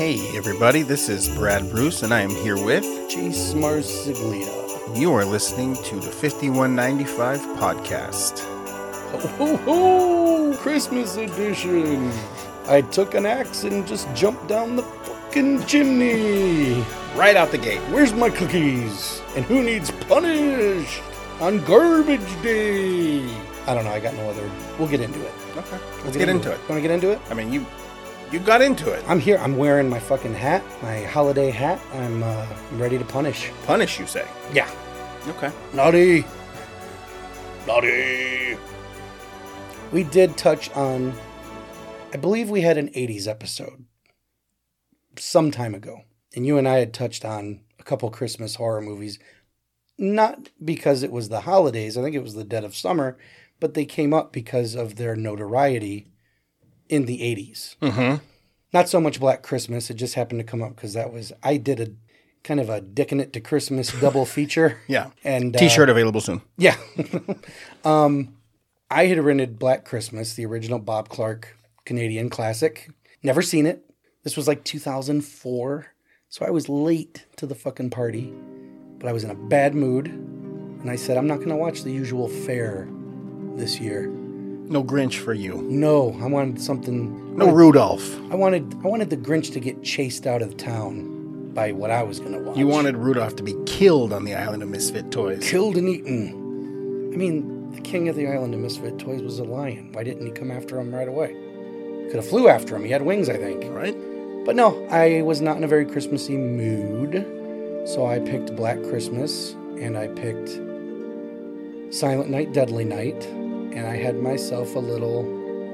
Hey, everybody, this is Brad Bruce, and I am here with. Chase Marsiglia. You are listening to the 5195 podcast. Ho ho ho! Christmas edition! I took an axe and just jumped down the fucking chimney! Right out the gate. Where's my cookies? And who needs punished on garbage day? I don't know, I got no other. We'll get into it. Okay, We'll let's get into it. Want to get into it? I mean, you you got into it. I'm here. I'm wearing my fucking hat, my holiday hat. I'm, uh, I'm ready to punish. Punish, you say? Yeah. Okay. Naughty. Naughty. We did touch on, I believe we had an 80s episode some time ago. And you and I had touched on a couple Christmas horror movies. Not because it was the holidays, I think it was the dead of summer, but they came up because of their notoriety in the 80s. Mm-hmm. Not so much Black Christmas, it just happened to come up because that was, I did a kind of a Dickin' It to Christmas double feature. Yeah. And uh, T-shirt available soon. yeah. um, I had rented Black Christmas, the original Bob Clark Canadian classic. Never seen it. This was like 2004. So I was late to the fucking party, but I was in a bad mood. And I said, I'm not going to watch the usual fare this year. No Grinch for you. No, I wanted something. No Rudolph. I wanted I wanted the Grinch to get chased out of town by what I was going to watch. You wanted Rudolph to be killed on the island of misfit toys. killed and eaten. I mean, the king of the island of misfit toys was a lion. Why didn't he come after him right away? Could have flew after him. He had wings, I think. Right? But no, I was not in a very Christmassy mood. So I picked Black Christmas and I picked Silent Night, Deadly Night, and I had myself a little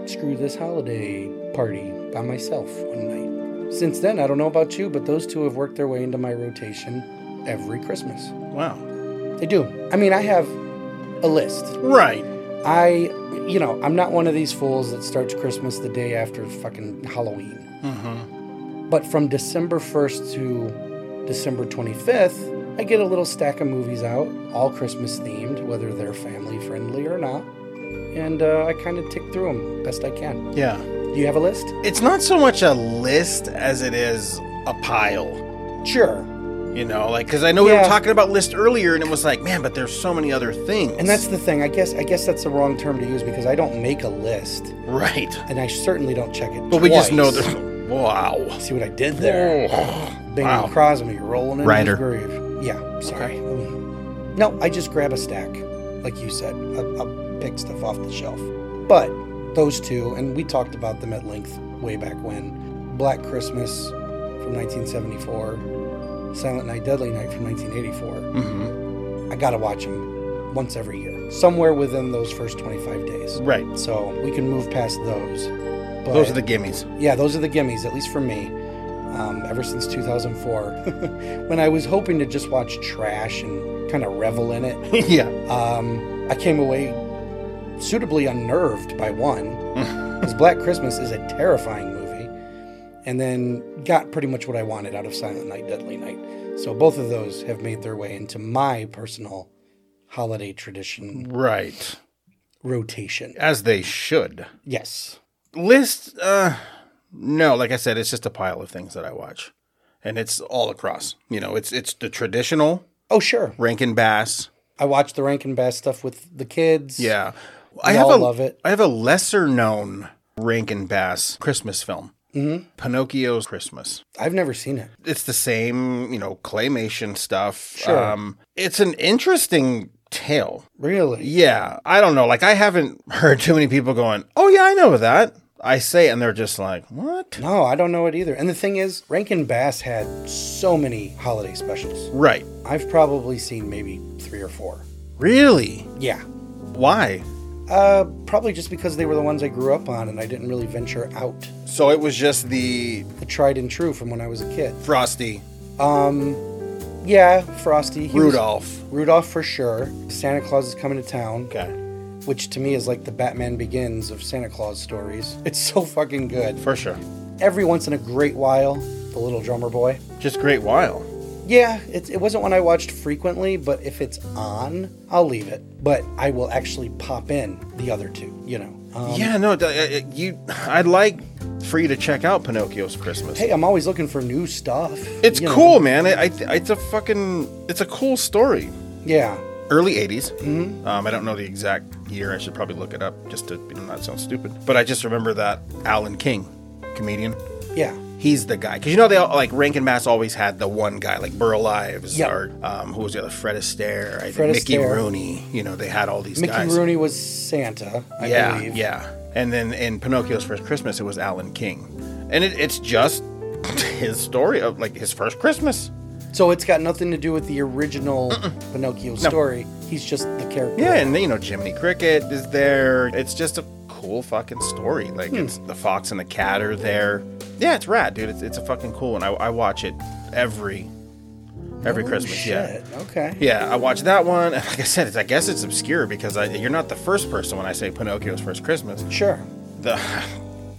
screw this holiday party by myself one night. Since then, I don't know about you, but those two have worked their way into my rotation every Christmas. Wow. They do. I mean, I have a list. Right. I, you know, I'm not one of these fools that starts Christmas the day after fucking Halloween. Mm-hmm. But from December 1st to December 25th, I get a little stack of movies out, all Christmas themed, whether they're family friendly or not. And uh, I kind of tick through them best I can. Yeah. Do you have a list? It's not so much a list as it is a pile. Sure. You know, like because I know we were Yeah. talking about list earlier, and it was like, man, but there's so many other things. And that's the thing. I guess I guess that's the wrong term to use because I don't make a list, right. and I certainly don't check it. But we just know twice. that. Wow. See what I did there? Bing Wow. Crosby rolling in Ryder. his grave. Yeah, sorry. No, I just grab a stack, like you said. I'll, I'll pick stuff off the shelf. But those two, and we talked about them at length way back when. Black Christmas from 1974, Silent Night, Deadly Night from 1984. hmm I gotta watch them once every year, somewhere within those first 25 days. Right. So we can move past those. But Those are the gimmies. yeah, those are the gimmies, at least for me. Um, ever since 2004, when I was hoping to just watch trash and kind of revel in it, yeah. um, I came away suitably unnerved by one, because Black Christmas is a terrifying movie, and then got pretty much what I wanted out of Silent Night, Deadly Night. So both of those have made their way into my personal holiday tradition Right. rotation. As they should. Yes. List. Uh, no, like I said, it's just a pile of things that I watch, and it's all across. You know, it's it's the traditional Oh, sure. Rankin Bass. I watched the Rankin Bass stuff with the kids. Yeah. I have a love it. I have a lesser known Rankin Bass Christmas film. Mhm. Pinocchio's Christmas. I've never seen it. It's the same, you know, claymation stuff. Sure. Um, it's an interesting tale. Really? Yeah, I don't know. Like I haven't heard too many people going, "Oh yeah, I know that." I say, and they're just like, "What?" No, I don't know it either. And the thing is, Rankin Bass had so many holiday specials. Right? I've probably seen maybe three or four. Really? Yeah. Why? Uh, probably just because they were the ones I grew up on and I didn't really venture out. So it was just the The tried and true from when I was a kid. Frosty, Um, yeah, Frosty. he was- Rudolph. Rudolph for sure. Santa Claus is coming to town, Okay, which to me is like the Batman Begins of Santa Claus stories. It's so fucking good. for sure. Every once in a great while, the little drummer boy. Just great while. Yeah, it, it wasn't one I watched frequently, but if it's on, I'll leave it. But I will actually pop in the other two, you know. Um, yeah, no, you. I'd like for you to check out Pinocchio's Christmas. Hey, I'm always looking for new stuff. it's you know. cool, man. It, I, it's a fucking, it's a cool story. Yeah. Early 80s. Mm-hmm. Um, I don't know the exact year. I should probably look it up just to you know, not sound stupid. But I just remember that Alan King, comedian, Yeah. He's the guy. Because you know, they all, like Rankin Bass always had the one guy, like Burl Ives Yep. or um, who was the other? Fred Astaire, I think Fred Mickey Rooney. You know, they had all these Mickey guys. Rooney was Santa, I yeah, believe. yeah. And then in Pinocchio's First Christmas, it was Alan King, and it, it's just his story of like his first Christmas. So it's got nothing to do with the original Pinocchio story. He's just the character. Yeah, and then, you know Jiminy Cricket is there. It's just a cool fucking story. Like Hmm. it's the fox and the cat are there. Yeah, it's rad, dude. It's, it's a fucking cool one. I, I watch it every every Oh, Christmas. Yeah. Okay. Yeah, I watch that one. Like I said, it's, I guess it's obscure because I, you're not the first person when I say Pinocchio's First Christmas. Sure. The,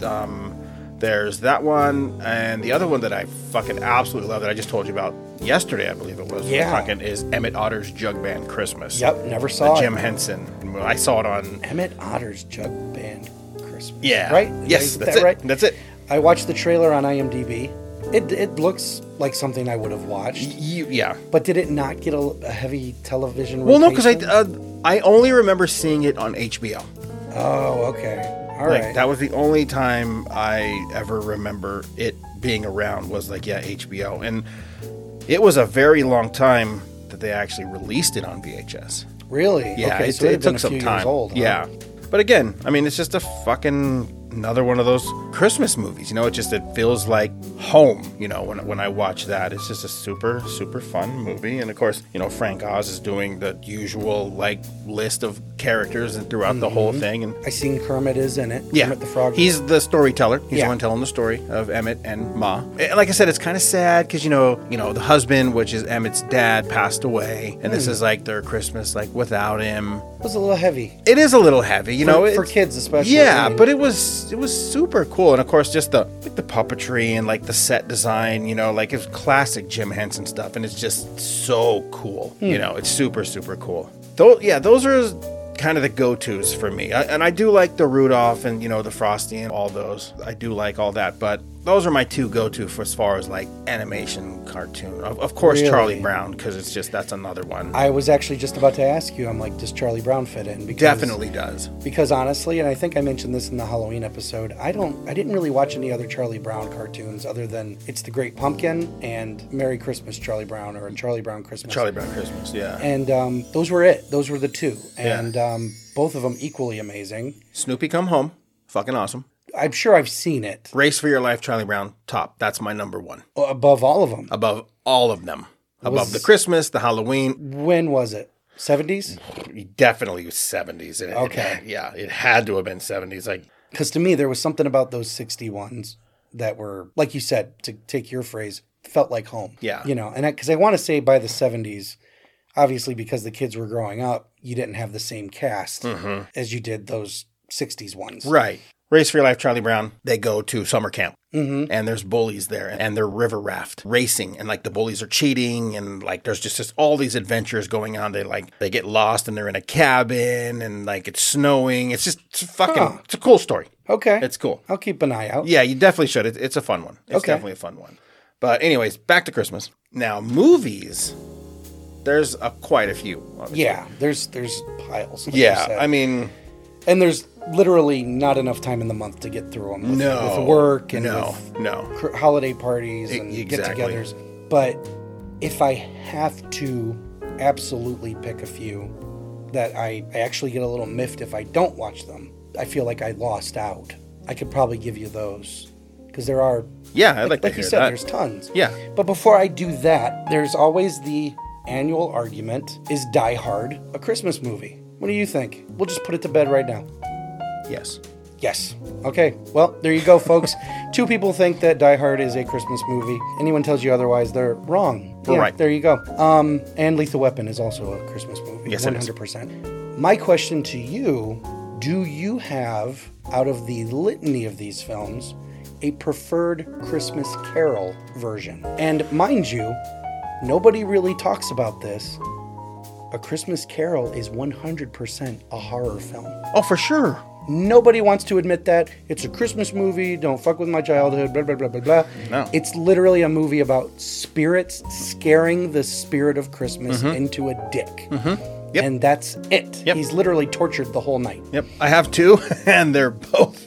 um, there's that one, and the other one that I fucking absolutely love that I just told you about yesterday, I believe it was. Yeah. Fucking is Emmett Otter's Jug Band Christmas. Yep. Never The it. Jim. Henson. I saw it on. Emmett Otter's Jug Band Christmas. Yeah. Right. Yes, Is that's that it. right? That's it. I watched the trailer on IMDb. It it looks like something I would have watched. You, yeah. But did it not get a, a heavy television? Well, no, because I uh, I only remember seeing it on HBO. oh, okay. All like right. that was the only time I ever remember it being around was like yeah HBO, and it was a very long time that they actually released it on VHS. really? Yeah, Okay, it, so it, it took some time. old. huh? Yeah, but again, I mean, it's just a fucking another one of those Christmas movies. You know, it just it feels like home. You know, when when I watch that, it's just a super super fun movie. And of course, you know, Frank Oz is doing the usual like list of characters and throughout the whole thing, and I seen Kermit is in it. yeah, Kermit the Frog. He's the storyteller. He's Yeah. the one telling the story of Emmett and Ma. And like I said, it's kind of sad because you know, you know, the husband, which is Emmett's dad, passed away, and this Hmm. is like their Christmas, like without him. It was a little heavy. It is a little heavy, you For- know, for kids especially, Yeah, I mean. but it was it was super cool, and of course, just the like the puppetry and like the set design, you know, like it's classic Jim Henson stuff, and it's just so cool. Hmm. You know, it's super super cool. Though, yeah, those are kind of the go-to's for me, I, and I do like the Rudolph and you know the Frosty and all those. I do like all that, but those are my two go-to for as far as like animation cartoon. Of, of course, Really? Charlie Brown because it's just that's another one. I was actually just about to ask you. I'm like, does Charlie Brown fit in? Because, Definitely does. Because honestly, and I think I mentioned this in the Halloween episode, I don't, I didn't really watch any other Charlie Brown cartoons other than It's the Great Pumpkin and Merry Christmas, Charlie Brown, or Charlie Brown Christmas. Charlie Brown Christmas, yeah. And um, those were it. Those were the two, Yeah. and um, both of them equally amazing. Snoopy Come Home, fucking awesome. I'm sure I've seen it Race for Your Life, Charlie Brown, top. That's my number one. Oh, above all of them. Above all of them. Above the Christmas, the Halloween, When was it? 70s? definitely 70s. It- it- Okay. yeah, it had to have been 70s. Like, Because to me, there was something about those 60 ones that were, like you said, to take your phrase, felt like home. Yeah. You know, and because I, want to say by the 70s, obviously because the kids were growing up, you didn't have the same cast mm-hmm. as you did those 60s ones. right. Race for Your Life, Charlie Brown, they go to summer camp. Mm-hmm. And there's bullies there, and they're river raft racing, and like the bullies are cheating, and like there's just this, all these adventures going on. They like they get lost, and they're in a cabin, and like it's snowing. It's just it's fucking Huh. it's a cool story. Okay. It's cool. I'll keep an eye out. Yeah, you definitely should. It's, it's a fun one. It's Okay. definitely a fun one. But anyways, back to Christmas. Now, movies. There's a, quite a few. obviously. Yeah, there's there's piles. like Yeah. I mean, and there's literally not enough time in the month to get through them. With, no. with work and no, no. cr- holiday parties and exactly. get-togethers. But if I have to absolutely pick a few that I, I actually get a little miffed if I don't watch them, I feel like I lost out. I could probably give you those because there are, Yeah, I'd like, like, you said, that. there's tons. Yeah. But before I do that, there's always the annual argument: Is Die Hard a Christmas movie? What do you think? We'll just put it to bed right now. Yes. Yes. Okay. Well, there you go, folks. Two people think that Die Hard is a Christmas movie. Anyone tells you otherwise, they're wrong. We're Yeah, right. There you go. Um, and Lethal Weapon is also a Christmas movie. Yes, it is. 100%. My question to you do you have, out of the litany of these films, a preferred Christmas Carol version? And mind you, nobody really talks about this. A Christmas Carol is 100% a horror film. Oh, for sure. Nobody wants to admit that. It's a Christmas movie. Don't fuck with my childhood. Blah, blah, blah, blah, blah. No. It's literally a movie about spirits scaring the spirit of Christmas into a dick. Mm-hmm. Yep. And that's it. Yep. He's literally tortured the whole night. Yep, I have two, and they're both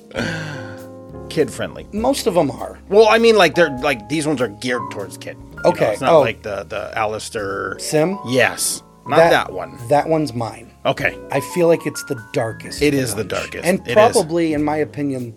kid friendly. Most of them are. Well, I mean, like they're like these ones are geared towards kid. You know, Okay, it's not oh. like the the Alastair. Sim? Yes, not that, one. That one's mine. Okay, I feel like it's the darkest. It is the darkest. And It is. probably, in my opinion,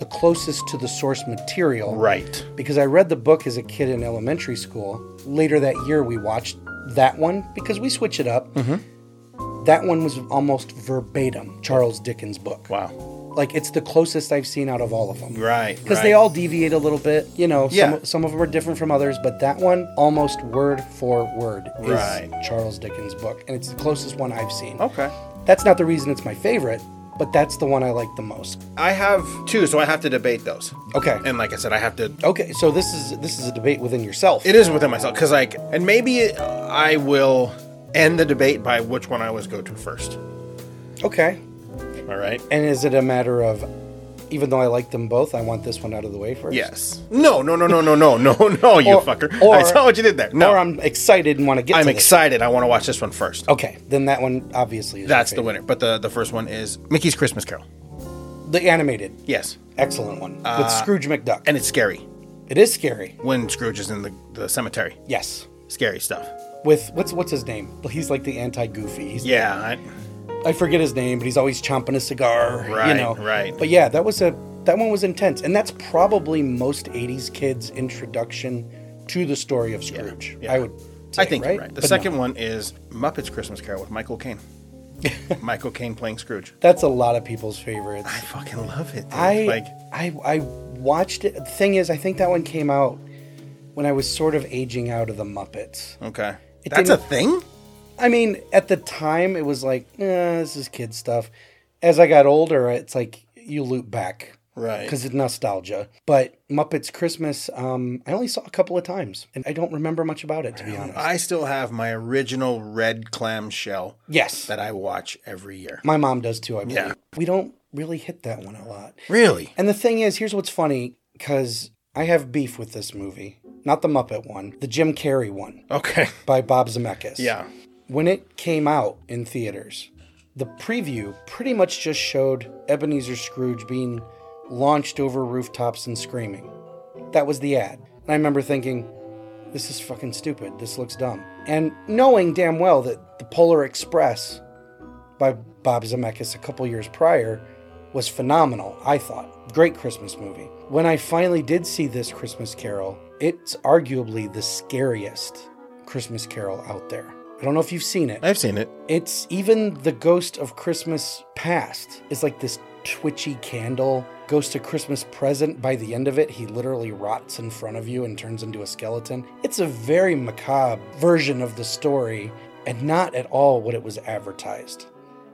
the closest to the source material. right. Because I read the book as a kid in elementary school. Later that year, we watched that one because we switch it up. Mm-hmm. That one was almost verbatim Charles Dickens' book. Wow. Like, it's the closest I've seen out of all of them. Right. Because right. they all deviate a little bit, you know. Yeah. Some, some of them are different from others, but that one, almost word for word, Right. is Charles Dickens' book, and it's the closest one I've seen. Okay. That's not the reason it's my favorite, but that's the one I like the most. I have two, so I have to debate those. Okay. And like I said, I have to. Okay, so this is this is a debate within yourself. It is within myself because like, and maybe I will end the debate by which one I always go to first. Okay. All right. And is it a matter of even though I like them both, I want this one out of the way first. Yes. No, no, no, no, no, no, no, no, you or, fucker. Or, I saw what you did there. No. Or I'm excited and want to get I'm to excited. I want to watch this one first. Okay. Then that one obviously That's the winner. But the, the first one is Mickey's Christmas Carol. The animated. Yes. Excellent one. Uh, with Scrooge McDuck. And it's scary. It is scary. When Scrooge is in the, the cemetery. Yes. Scary stuff. With what's what's his name? Well, He's like the anti Goofy. yeah. The, I, I forget his name, but he's always chomping a cigar. Right, you Right, know. right. But yeah, that was a that one was intense, and that's probably most '80s kids' introduction to the story of Scrooge. yeah. I would. I think right? right. The But second no, one is Muppets Christmas Carol with Michael Caine. Michael Caine playing Scrooge. that's a lot of people's favorites. I fucking love it. Dude. I like I I watched it. The thing is, I think that one came out when I was sort of aging out of the Muppets. okay. It That's a thing. I mean, at the time, it was like, eh, this is kid stuff. As I got older, it's like you loop back Right. because it's nostalgia. But Muppets Christmas, um, I only saw a couple of times, and I don't remember much about it to be honest. I still have my original red clam shell yes, that I watch every year. my mom does too. I believe. Yeah. We don't really hit that one a lot. Really? And the thing is, here's what's funny because I have beef with this movie. Not the Muppet one, the Jim Carrey one Okay. by Bob Zemeckis. Yeah. When it came out in theaters, the preview pretty much just showed Ebenezer Scrooge being launched over rooftops and screaming. That was the ad. And I remember thinking, this is fucking stupid. This looks dumb. And knowing damn well that The Polar Express by Bob Zemeckis a couple years prior was phenomenal, I thought. Great Christmas movie. When I finally did see this Christmas Carol, it's arguably the scariest Christmas Carol out there. I don't know if you've seen it. I've seen it. It's even the ghost of Christmas past is like this twitchy candle. Ghost of Christmas present. By the end of it, he literally rots in front of you and turns into a skeleton. It's a very macabre version of the story and not at all what it was advertised.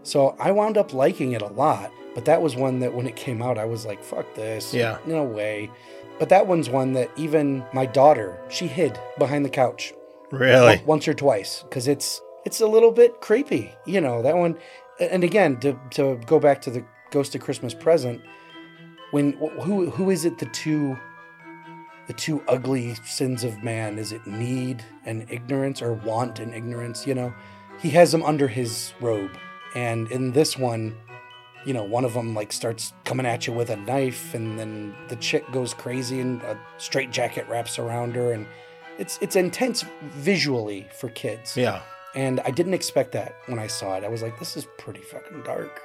So I wound up liking it a lot, but that was one that when it came out, I was like, fuck this. Yeah. No way. But that one's one that even my daughter, she hid behind the couch Really? once or twice because it's it's a little bit creepy you know that one and again to, to go back to the ghost of christmas present when who who is it the two the two ugly sins of man is it need and ignorance or want and ignorance you know he has them under his robe and in this one you know one of them like starts coming at you with a knife and then the chick goes crazy and a straight jacket wraps around her and it's it's intense visually for kids Yeah. and i didn't expect that when i saw it i was like this is pretty fucking dark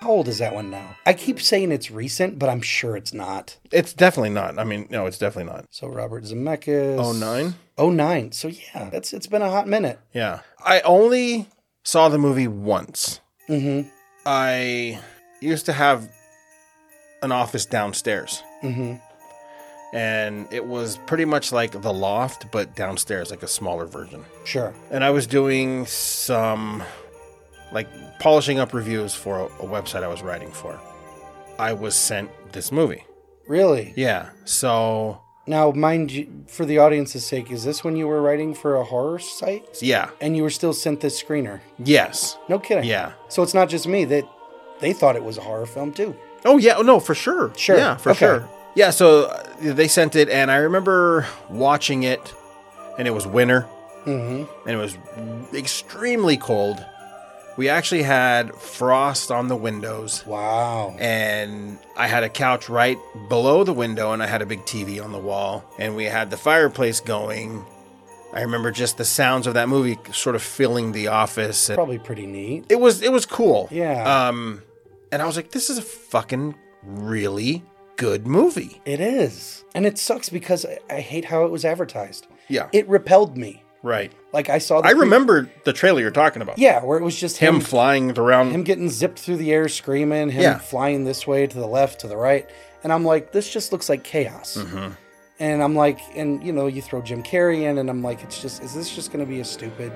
how old is that one now i keep saying it's recent but i'm sure it's not It's definitely not. I mean, no, it's definitely not. so robert zemeckis Oh nine. 09 so yeah that's it's been a hot minute Yeah. I only saw the movie once. mm-hmm I used to have an office downstairs. mm-hmm And it was pretty much like the loft, but downstairs, like a smaller version. sure And I was doing some, like, polishing up reviews for a, a website I was writing for. I was sent this movie. really Yeah. So, now mind you for the audience's sake is this when you were writing for a horror site yeah. and you were still sent this screener Yes. no kidding Yeah. so it's not just me that they thought it was a horror film too. Oh yeah, oh, no, for sure. Sure. Yeah, for Okay. sure. Yeah, so uh, they sent it, and I remember watching it, and it was winter, hmm and it was extremely cold. We actually had frost on the windows, Wow. and I had a couch right below the window, and I had a big TV on the wall, and we had the fireplace going. I remember just the sounds of that movie sort of filling the office. Probably pretty neat. it was it was cool. Yeah. Um, and I was like, this is a fucking really good movie. It is. And it sucks because I, I hate how it was advertised. Yeah. It repelled me. right. Like I saw the I pre- remember the trailer you're talking about. Yeah, where it was just Him him flying around. him getting zipped through the air screaming, him Yeah. flying this way to the left, to the right. And I'm like, this just looks like chaos. Mhm. And I'm like, and you know, you throw Jim Carrey in, and I'm like, it's just, is this just going to be a stupid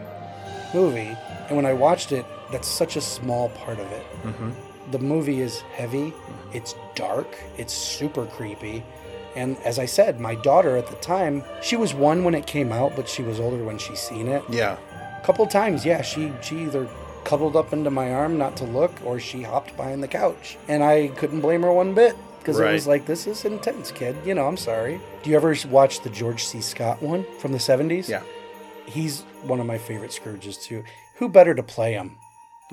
movie? And when I watched it, that's such a small part of it. Mhm. The movie is heavy, it's dark, it's super creepy. And as I said, my daughter at the time, she was one when it came out, but she was older when she seen it. Yeah. A couple times, yeah, she she either cuddled up into my arm not to look, or she hopped behind the couch, and I couldn't blame her one bit because it was like, this is intense, kid. You know, I'm sorry. Do you ever watch the George C. Scott one from the '70s? Yeah. he's one of my favorite Scrooges too. Who better to play him?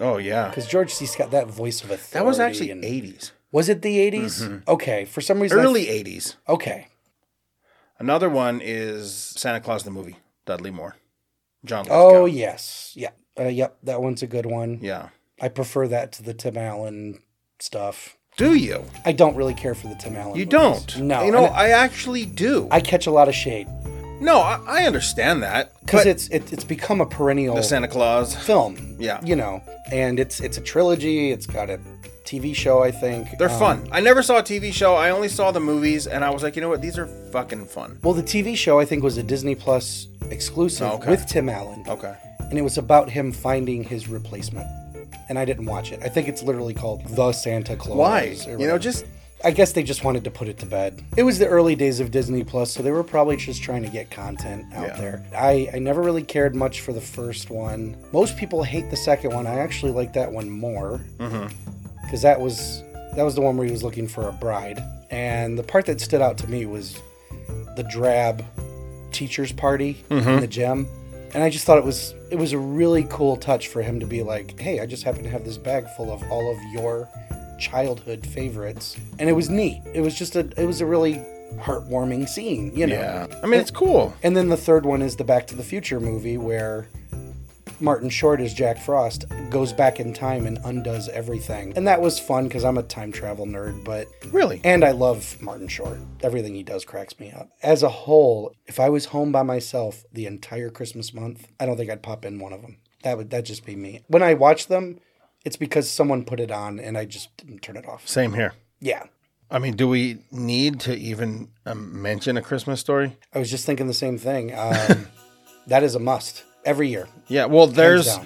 Oh yeah. Because George C. Scott, that voice of authority. That was actually and- 80s. Was it the '80s? Okay, for some reason, I- Early 80s. okay, Another one is Santa Claus the movie. Dudley Moore. John oh yes, yeah, uh, yep, that one's a good one. Yeah. I prefer that to the Tim Allen stuff. Do you? I don't really care for the Tim Allen. You movies. don't. No. You know, and I actually do. I catch a lot of shade no, I, I understand that. because it's it, it's become a perennial the Santa Claus. film. Yeah. You know, and it's it's a trilogy. It's got a TV show. I think They're Um, fun. I never saw a TV show. I only saw the movies, and I was like, you know what? These are fucking fun. Well, the TV show I think was a Disney Plus exclusive Oh, okay. with Tim Allen, Okay. and it was about him finding his replacement. And I didn't watch it. I think it's literally called The Santa Claus. Why? You know, just I guess they just wanted to put it to bed. It was the early days of Disney Plus, so they were probably just trying to get content out Yeah. there. I, I never really cared much for the first one. Most people hate the second one. I actually like that one more mm-hmm. because that was that was the one where he was looking for a bride. And the part that stood out to me was the drab teachers party in mm-hmm. the gym. And I just thought it was it was a really cool touch for him to be like, "Hey, I just happen to have this bag full of all of your childhood favorites." And it was neat. It was just a it was a really heartwarming scene, you know. yeah. I mean, it's cool. And then the third one is the Back to the Future movie where Martin Short as Jack Frost goes back in time and undoes everything. And that was fun because I'm a time travel nerd, but Really. and I love Martin Short. Everything he does cracks me up. As a whole, if I was home by myself the entire Christmas month, I don't think I'd pop in one of them. That would that just be me. When I watch them, it's because someone put it on and I just didn't turn it off. Same here. Yeah. I mean, do we need to even um, mention a Christmas story? I was just thinking the same thing. Um, that is a must every year. Yeah. Well, there's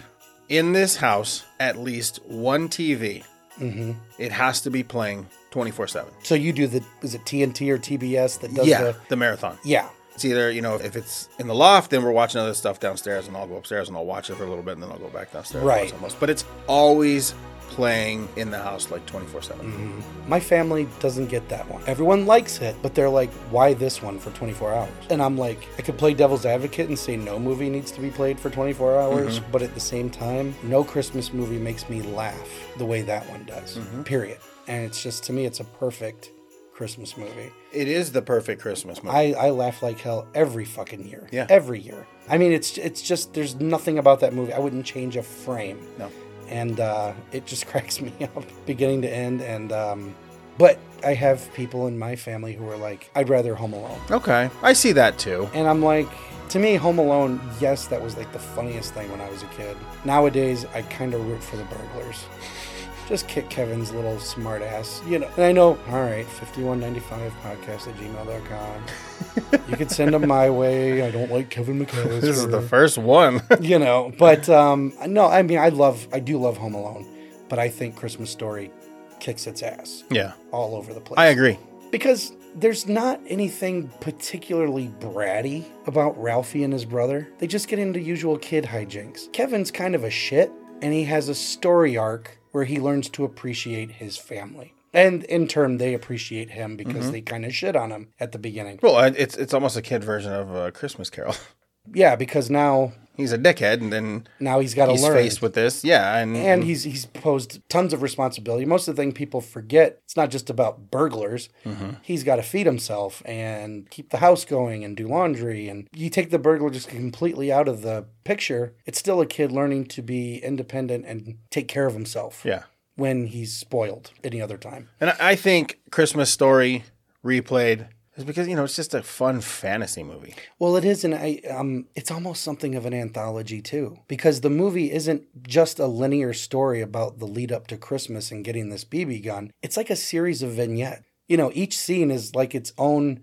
in this house at least one TV. hmm It has to be playing 24 7. So you do the is it TNT or TBS that does Yeah. the The marathon. yeah It's either, you know, if it's in the loft, then we're watching other stuff downstairs, and I'll go upstairs and I'll watch it for a little bit, and then I'll go back downstairs. Right. else. But it's always playing in the house like 24 7. Mm-hmm. My family doesn't get that one. Everyone likes it, but they're like, why this one for 24 hours? And I'm like, I could play devil's advocate and say no movie needs to be played for 24 hours, but at the same time, no Christmas movie makes me laugh the way that one does. Period. And it's just to me, it's a perfect Christmas movie. It is the perfect Christmas movie. I, I laugh like hell every fucking year. Yeah. Every year. I mean, it's it's just there's nothing about that movie. I wouldn't change a frame. no. and uh, it just cracks me up beginning to end and um, but i have people in my family who are like i'd rather home alone Okay. I see that too. and i'm like to me home alone yes that was like the funniest thing when i was a kid nowadays i kind of root for the burglars just kick kevin's little smart ass you know. And i know all right 5195 podcast at gmail.com you could send them my way. I don't like kevin mcallister This is the first one. you know but um no i mean i love i do love home alone but i think christmas story kicks its ass yeah. all over the place. I agree. because there's not anything particularly bratty about ralphie and his brother. They just get into usual kid hijinks. Kevin's kind of a shit and he has a story arc where he learns to appreciate his family. And in turn, they appreciate him because Mm-hmm. they kind of shit on him at the beginning. Well, uh, it's it's almost a kid version of a Christmas Carol. Yeah, because now He's a dickhead, and then now he's got to he's learn. faced with this. Yeah, and and he's he's posed tons of responsibility. Most of the thing people forget, it's not just about burglars. Mm-hmm. He's got to feed himself and keep the house going and do laundry. And you take the burglar just completely out of the picture, it's still a kid learning to be independent and take care of himself yeah. when he's spoiled any other time. And I think Christmas Story replayed is because you know it's just a fun fantasy movie. Well, it is, and I um, it's almost something of an anthology too, because the movie isn't just a linear story about the lead up to Christmas and getting this BB gun. It's like a series of vignettes. You know, each scene is like its own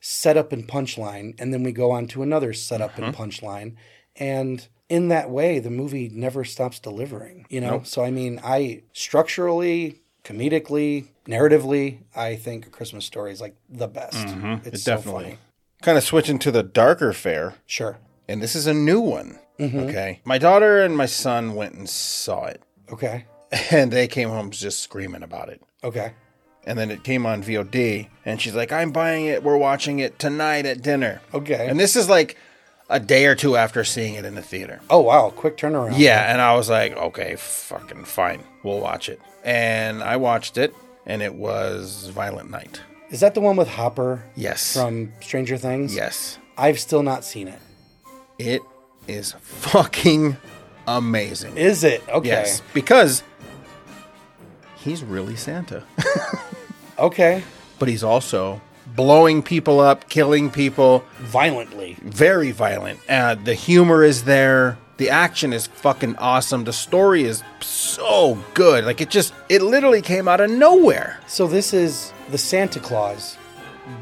setup and punchline, and then we go on to another setup and punchline, and in that way, the movie never stops delivering. You know, so I mean, I structurally, comedically, narratively, I think A Christmas Story is like the best. It's It so definitely. funny. Kind of switching to the darker fare, Sure. and this is a new one. Mm-hmm. Okay, my daughter and my son went and saw it, Okay. and they came home just screaming about it. Okay. And then it came on VOD, and she's like, "I'm buying it. We're watching it tonight at dinner." Okay. And this is like a day or two after seeing it in the theater. oh wow, quick turnaround. Yeah, and I was like, okay, fucking fine. We'll watch it. And I watched it, and it was Violent Night. Is that the one with Hopper Yes. from Stranger Things? yes. I've still not seen it. It is fucking amazing. Is it? Okay. Yes. Because he's really Santa. Okay. but he's also blowing people up, killing people, Violently. very violent. Uh, the humor is there. The action is fucking awesome. The story is so good. Like it just, it literally came out of nowhere. So this is the Santa Claus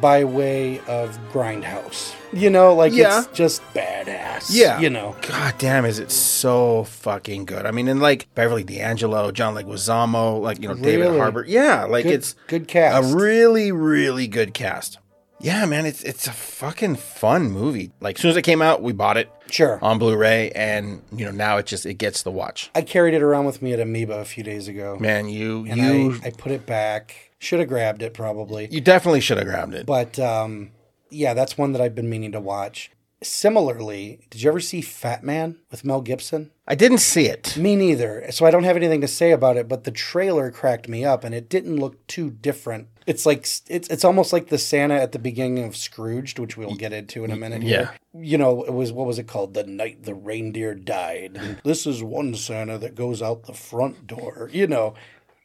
by way of Grindhouse. You know, like Yeah. it's just badass. Yeah. You know. God damn, is it so fucking good? I mean, and like Beverly D'Angelo, John Leguizamo, like you know David Really? Harbour. Yeah, like Good, it's good cast. a really, really good cast. Yeah, man, it's it's a fucking fun movie. Like as soon as it came out, we bought it sure. on Blu-ray, and you know now it just it gets the watch. I carried it around with me at Amoeba a few days ago. Man, you and you I, I put it back. Should have grabbed it probably. you definitely should have grabbed it. But um, yeah, that's one that I've been meaning to watch. Similarly, did you ever see Fat Man with Mel Gibson? I didn't see it. Me neither. So I don't have anything to say about it, but the trailer cracked me up and it didn't look too different. It's like it's it's almost like the Santa at the beginning of Scrooged, which we'll get into in a minute here. You know, it was what was it called? The night the reindeer died. This is one Santa that goes out the front door. You know,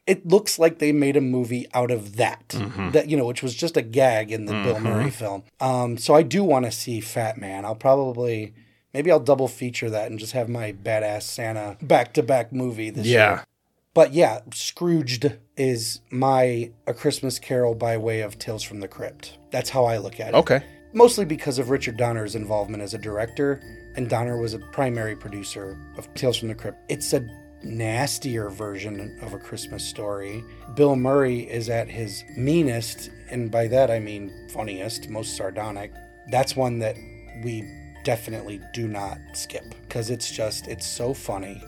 it looks like they made a movie out of that. That you know, which was just a gag in the Bill Murray film. Um, so I do want to see Fat Man. I'll probably maybe I'll double feature that and just have my badass Santa back to back movie this year. Yeah. But yeah, Scrooged is my A Christmas Carol by way of Tales from the Crypt. That's how I look at it. Okay. Mostly because of Richard Donner's involvement as a director, and Donner was a primary producer of Tales from the Crypt. It's a nastier version of A Christmas Story. Bill Murray is at his meanest, and by that I mean funniest, most sardonic. That's one that we definitely do not skip because it's just, it's so funny.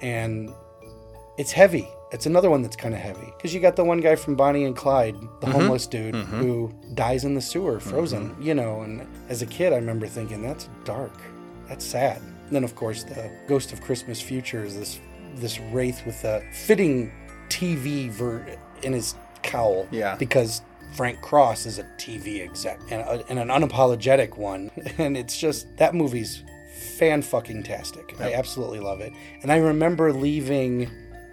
And it's heavy. It's another one that's kind of heavy because you got the one guy from Bonnie and Clyde, the mm-hmm. homeless dude mm-hmm. who dies in the sewer, frozen. Mm-hmm. You know, and as a kid, I remember thinking that's dark, that's sad. And then, of course, the Ghost of Christmas Future is this this wraith with a fitting TV ver- in his cowl. Yeah. because Frank Cross is a TV exec and, a, and an unapologetic one, and it's just that movie's fan fucking tastic. I absolutely love it. And I remember leaving,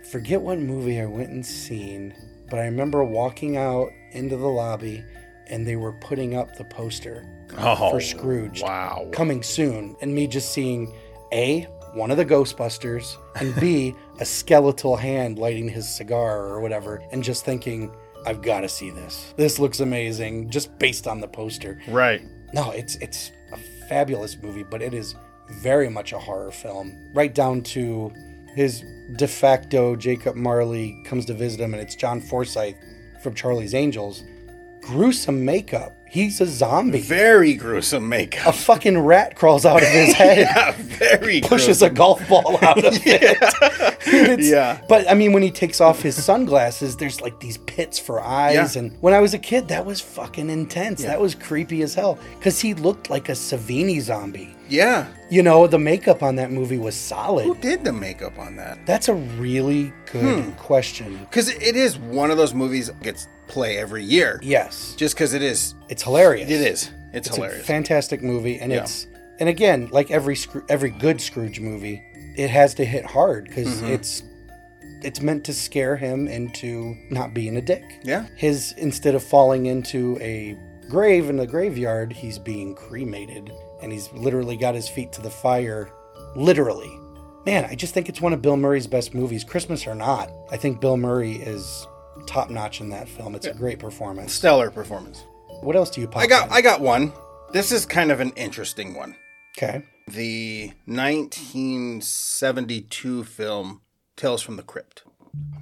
forget what movie I went and seen, but I remember walking out into the lobby and they were putting up the poster Oh, for Scrooge Wow. coming soon, and me just seeing A, one of the Ghostbusters, and B, a skeletal hand lighting his cigar or whatever, and just thinking, I've got to see this. This looks amazing, just based on the poster. Right. No, it's it's a fabulous movie, but it is very much a horror film. Right down to his de facto Jacob Marley comes to visit him, and it's John Forsythe from Charlie's Angels. Gruesome makeup. He's a zombie. Very gruesome makeup. A fucking rat crawls out of his head. Yeah, very pushes a golf ball out of it. It's- Yeah. But I mean, when he takes off his sunglasses, there's like these pits for eyes. Yeah. And when I was a kid, that was fucking intense. That was creepy as hell. Because he looked like a Savini zombie. Yeah. You know, the makeup on that movie was solid. Who did the makeup on that? That's a really good Hmm. question. Because it is one of those movies gets play every year. Yes. Just because it is. It's hilarious. It is. It's, It's hilarious. a fantastic movie, and Yeah. it's and again, like every every good Scrooge movie, it has to hit hard because Mm-hmm. it's it's meant to scare him into not being a dick. yeah. His instead of falling into a grave in the graveyard, he's being cremated, and he's literally got his feet to the fire, literally. Man, I just think it's one of Bill Murray's best movies, Christmas or not. I think Bill Murray is top notch in that film. It's a great performance. Stellar performance. What else do you pop? I got in? I got one. This is kind of an interesting one. okay. The 1972 film Tales from the Crypt.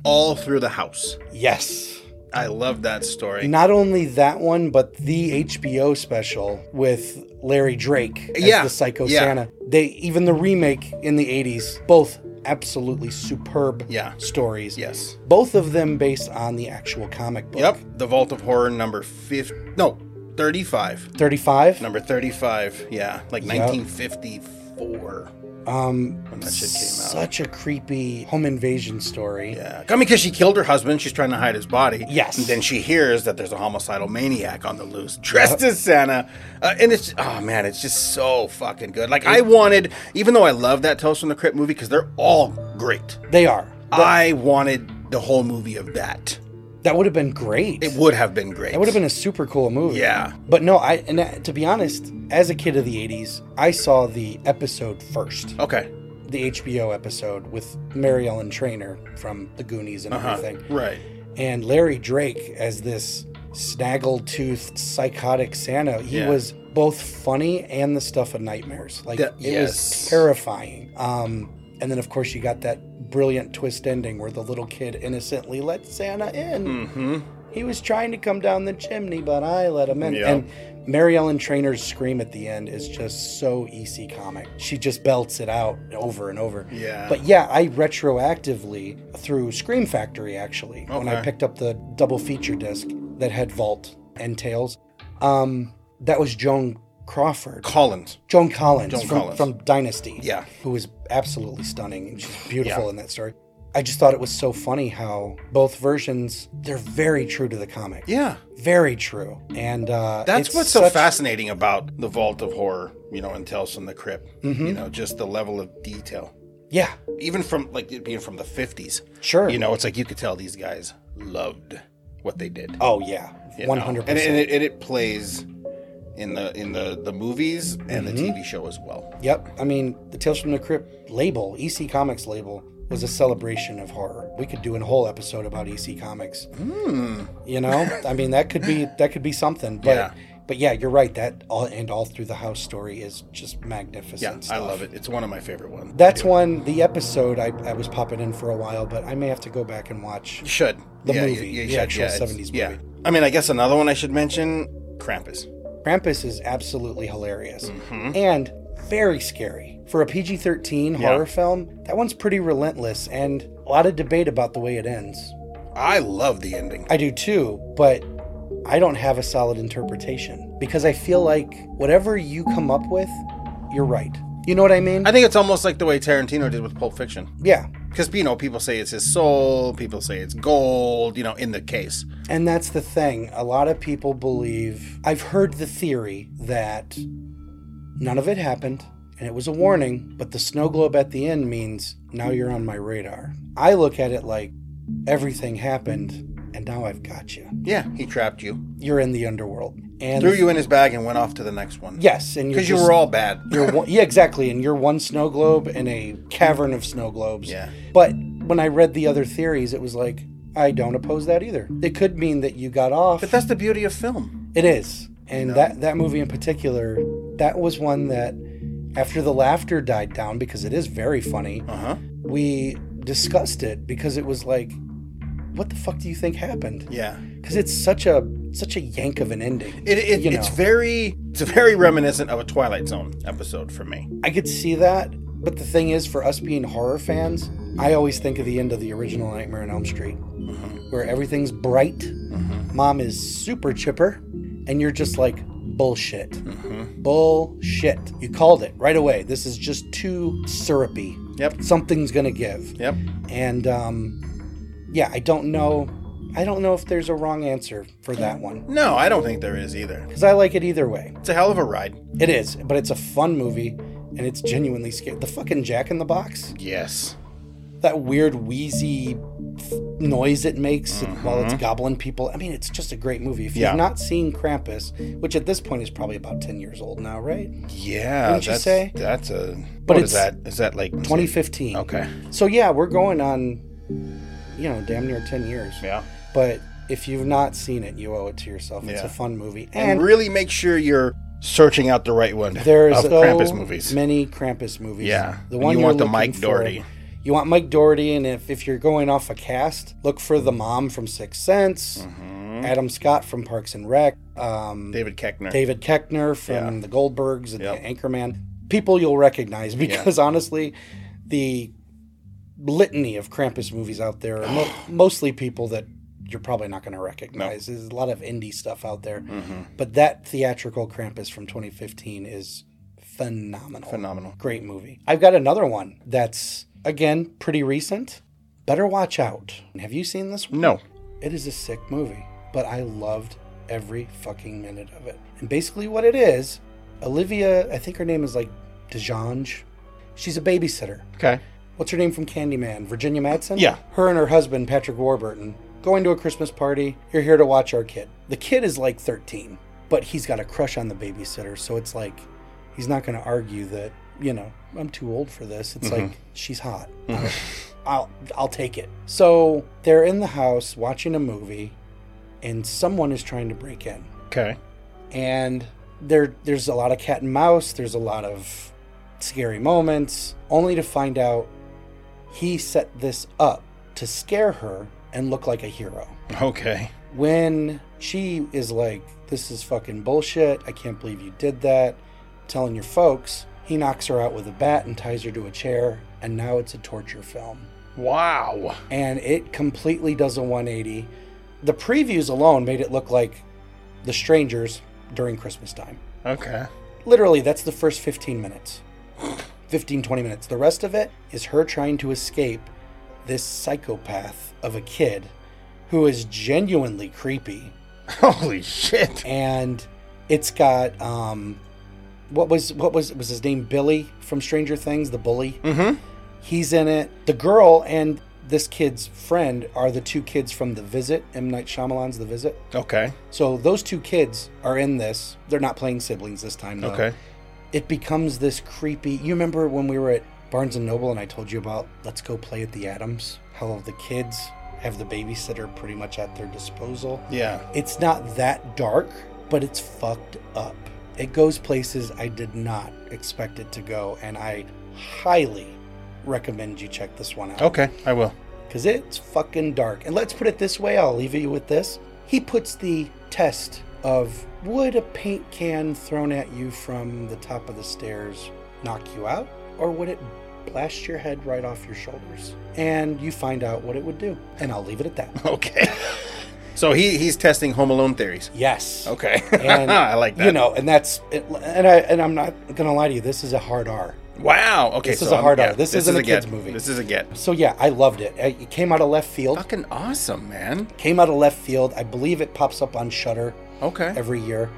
All through the house. Yes. I love that story. Not only that one, but the HBO special with Larry Drake as Yeah, the Psycho yeah. Santa. They even the remake in the '80s, both absolutely superb Yeah. stories. Yes. both of them based on the actual comic book. Yep. The Vault of Horror number 50. No, 35. thirty-five. Number 35. Yeah. Like Yep. 1954 Um, when that shit came out. such a creepy home invasion story. Yeah. I mean, because she killed her husband. She's trying to hide his body. Yes. And then she hears that there's a homicidal maniac on the loose, dressed as Santa. Uh, and it's, oh man, it's just so fucking good. Like, I wanted, even though I love that Tales from the Crypt movie, because they're all great, They are. I wanted the whole movie of that. That would have been great. It would have been great. That would have been a super cool movie. Yeah. But no, I and uh, to be honest, as a kid of the '80s, I saw the episode first. Okay. the HBO episode with Mary Ellen Trainor from The Goonies and Uh-huh. everything, Right. and Larry Drake as this snaggle-toothed psychotic Santa. He Yeah. was both funny and the stuff of nightmares. Like That- it yes. was terrifying. Um, and then of course you got that brilliant twist ending where the little kid innocently let Santa in. Mm-hmm. He was trying to come down the chimney, but I let him in. Yeah. And Mary Ellen Trainor's scream at the end is just so EC comic. She just belts it out over and over. Yeah. But yeah, I retroactively through Scream Factory actually when I picked up the double feature disc that had Vault and Tales. Um, that was Joan Crawford, Collins. Joan Collins, Joan from, Collins. from Dynasty. Yeah. who was absolutely stunning and she's beautiful Yeah. in that story. I just thought it was so funny how both versions they're very true to the comic. Yeah. Very true. And uh, That's what's so fascinating about the Vault of Horror, you know, and Tales from the Crypt. Mm-hmm. You know, just the level of detail. Yeah, Even from like it being from the 50s. sure. You know, it's like you could tell these guys loved what they did. Oh yeah, one hundred And, it- and, percent. it, and it plays in the in the the movies and Mm-hmm. the TV show as well. Yep. I mean, the Tales from the Crypt label, EC Comics label, was a celebration of horror. We could do a whole episode about EC Comics. You know, I mean, that could be that could be something. But Yeah. but yeah, you're right. That all and all through the house story is just magnificent. Yeah, I love it. It's one of my favorite ones. That's one. The episode I, I was popping in for a while, but I may have to go back and watch. You should. The Yeah, movie, you the should. actual it's- 70s Yeah. I mean, I guess another one I should mention Krampus. Krampus is absolutely hilarious Mm-hmm. and very scary for a PG-13 Yeah. horror film. That one's pretty relentless and a lot of debate about the way it ends. I love the ending. I do too, but I don't have a solid interpretation because I feel like whatever you come up with, you're right. You know what I mean? I think it's almost like the way Tarantino did with Pulp Fiction. yeah. Because, you know, people say it's his soul, people say it's gold, you know, in the case. And that's the thing. A lot of people believe. I've heard the theory that none of it happened and it was a warning, but the snow globe at the end means now you're on my radar. I look at it like everything happened and now I've got you. Yeah, he trapped you, You're in the underworld. And threw you in his bag, and went off to the next one. Yes, and Because you were all bad. You're one, yeah, exactly. And you're one snow globe in a cavern of snow globes. Yeah. But when I read the other theories, it was like, I don't oppose that either. It could mean that you got off. But that's the beauty of film. It is. And know? that, that movie in particular, that was one that after the laughter died down, because it is very funny, Uh huh. we discussed it because it was like, what the fuck do you think happened? Yeah. Because it's such a such a yank of an ending. It, it, you it's very it's very reminiscent of a Twilight Zone episode for me. I could see that, but the thing is, for us being horror fans, I always think of the end of the original Nightmare on Elm Street, mm-hmm. where everything's bright, mm-hmm. mom is super chipper, and you're just like, bullshit. Mm-hmm. Bullshit. You called it right away. This is just too syrupy. Yep. Something's gonna give. Yep. And um, yeah, I don't know. I don't know if there's a wrong answer for that one No, I don't think there is either. because I like it either way. It's a hell of a ride. It is, but it's a fun movie and it's genuinely scary. The fucking Jack in the Box, Yes. that weird wheezy f- noise it makes while it's mm-hmm. gobbling people. I mean, it's just a great movie. If you've not seen Krampus, which at this point is probably about 10 years old now, right? Yeah. Wouldn't you that's, say? That's a. But what is that? Is that like 2015. Okay. So yeah, we're going on, you know, damn near 10 years. Yeah. But if you've not seen it, you owe it to yourself. It's Yeah. a fun movie. And, And, really make sure you're searching out the right one there's of so Krampus movies. many Krampus movies. Yeah. The one you want the Mike for- Dougherty. You want Mike Dougherty, and if, if you're going off a cast, look for the mom from Sixth Sense, Mm-hmm. Adam Scott from Parks and Rec, um, David Koechner. David Koechner from Yeah. the Goldbergs and Yep. the Anchorman. People you'll recognize because honestly, the litany of Krampus movies out there are mo- mostly people that you're probably not going to recognize. There's a lot of indie stuff out there, Mm-hmm. but that theatrical Krampus from 2015 is phenomenal. Phenomenal. Great movie. I've got another one that's again pretty recent. Better watch out. Have you seen this one? No. It is a sick movie, but I loved every fucking minute of it. And basically, what it is, Olivia, I think her name is like DeJonge. She's a babysitter. Okay. What's her name from Candyman? Virginia Madsen? Yeah. Her and her husband, Patrick Warburton, going to a Christmas party. You're here to watch our kid. The kid is like 13, but he's got a crush on the babysitter. So it's like, he's not going to argue that, you know, I'm too old for this. It's mm-hmm. like, she's hot. Mm-hmm. I'll, I'll take it. So they're in the house watching a movie, and someone is trying to break in Okay. and there there's a lot of cat and mouse there's a lot of scary moments only to find out he set this up to scare her and look like a hero Okay. when she is like this is fucking bullshit i can't believe you did that telling your folks he knocks her out with a bat and ties her to a chair and now it's a torture film Wow. and it completely does a 180. The previews alone made it look like The Strangers during Christmas time. Okay. Literally, that's the first 15 minutes. 15, 20 minutes. The rest of it is her trying to escape this psychopath of a kid who is genuinely creepy. Holy shit. And it's got, um, what was, what was, was his name Billy from Stranger Things, the bully? Mm-hmm. He's in it. The girl and this kid's friend are the two kids from The Visit, M. Night Shyamalan's The Visit. Okay. So those two kids are in this. They're not playing siblings this time, though. Okay. It becomes this creepy. You remember when we were at Barnes and Noble and I told you about Let's Go Play at the Adams? How the kids have the babysitter pretty much at their disposal. Yeah. It's not that dark, but it's fucked up. It goes places I did not expect it to go, and I highly recommend you check this one out. Okay. I will. Because it's fucking dark. And let's put it this way I'll leave you with this. He puts the test of would a paint can thrown at you from the top of the stairs knock you out, or would it blast your head right off your shoulders? And you find out what it would do. And I'll leave it at that. Okay. so he he's testing Home Alone theories. Yes. Okay. And I like that. You know, and that's and I and I'm not gonna lie to you. This is a hard R. Wow. Okay. This so is a hard yeah, R. This isn't is a kid's get. movie. This is a get. So yeah, I loved it. It came out of left field. Fucking awesome, man. Came out of left field. I believe it pops up on Shudder Okay. every year,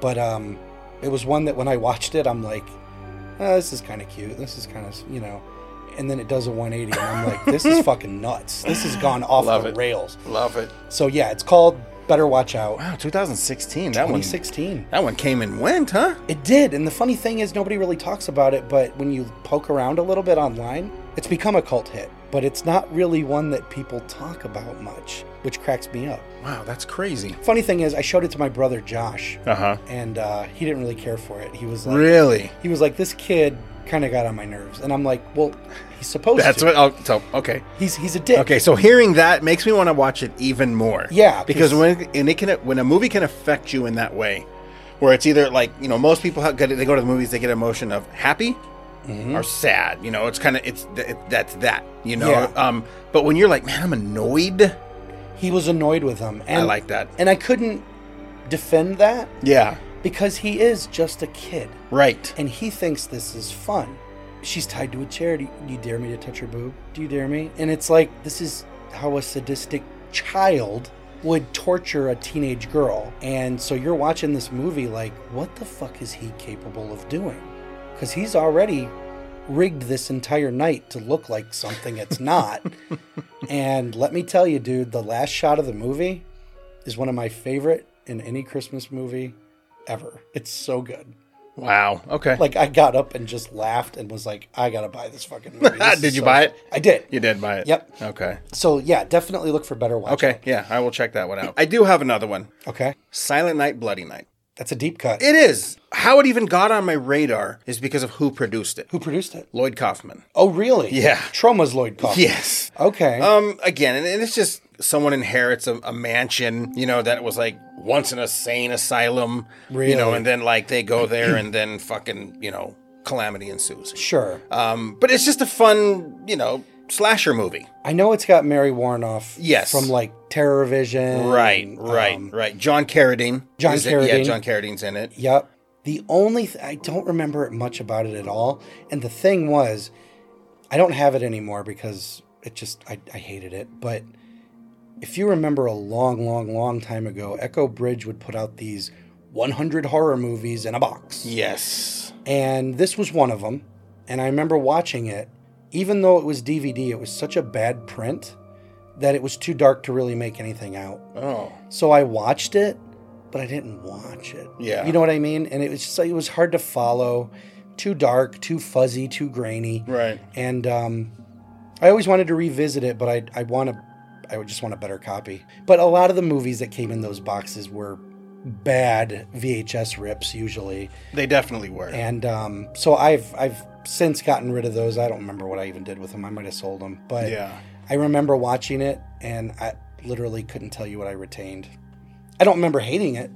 but um, it was one that when I watched it, I'm like, oh, this is kind of cute. This is kind of you know, and then it does a 180, and I'm like, this is fucking nuts. This has gone off Love the it. rails. Love it. So yeah, it's called Better Watch Out. Wow. 2016. That one. 2016. That one came and went, huh? It did, and the funny thing is, nobody really talks about it. But when you poke around a little bit online, it's become a cult hit. But it's not really one that people talk about much, which cracks me up. Wow. That's crazy. Funny thing is, I showed it to my brother Josh, Uh huh. and uh, he didn't really care for it. He was like, Really? he was like, this kid kind of got on my nerves. And I'm like, well, he's supposed to That's to. what. Oh, so okay. he's he's a dick. Okay, so hearing that makes me want to watch it even more. Yeah, because when and it can when a movie can affect you in that way, where it's either like you know most people they go to the movies they get emotion of happy Mm-hmm. or sad. You know, it's kind of it's it, that's that. You know, Yeah. um, but when you're like, man, I'm annoyed. He was annoyed with him. And, I like that. And I couldn't defend that Yeah, because he is just a kid. right. and he thinks this is fun. She's tied to a chair. Do you, do you dare me to touch her boob? Do you dare me? And it's like this is how a sadistic child would torture a teenage girl. And so you're watching this movie like, what the fuck is he capable of doing? Because he's already rigged this entire night to look like something it's not. and let me tell you, dude, the last shot of the movie is one of my favorite in any Christmas movie ever. It's so good. Wow. Okay. Like I got up and just laughed and was like, I gotta buy this fucking movie. This Did you so- buy it? I did. you did buy it. Yep. Okay. So yeah, definitely look for better watch. Okay. Yeah, I will check that one out. I do have another one. Okay. Silent Night, Bloody Night. That's a deep cut. It is. How it even got on my radar is because of who produced it. Who produced it? Lloyd Kaufman. Oh really? Yeah. Troma's Lloyd Kaufman. Yes. Okay. Um. Again, and and it's just someone inherits a, a mansion, you know, that was like once an insane asylum, you know, and then like they go there and then fucking, you know, calamity ensues. sure. Um. But it's just a fun, you know, slasher movie. I know it's got Mary Woronov. Yes. From like Terror Vision. Right. and, Right. um, right. John Carradine. John is it- Yeah. John Carradine's in it. Yep. The only th- I don't remember much about it at all. And the thing was, I don't have it anymore because it just I, I hated it. But if you remember a long, long, long time ago, Echo Bridge would put out these 100 horror movies in a box. Yes. And this was one of them. And I remember watching it. Even though it was DVD, it was such a bad print that it was too dark to really make anything out. Oh. So I watched it, but I didn't watch it. Yeah. You know what I mean? And it was just like it was hard to follow, too dark, too fuzzy, too grainy. Right. And um, I always wanted to revisit it, but I I want to I would just want a better copy. But a lot of the movies that came in those boxes were bad VHS rips usually. They definitely were. And um, so I've I've since gotten rid of those. I don't remember what I even did with them. I might have sold them, but yeah. I remember watching it, and I literally couldn't tell you what I retained. I don't remember hating it.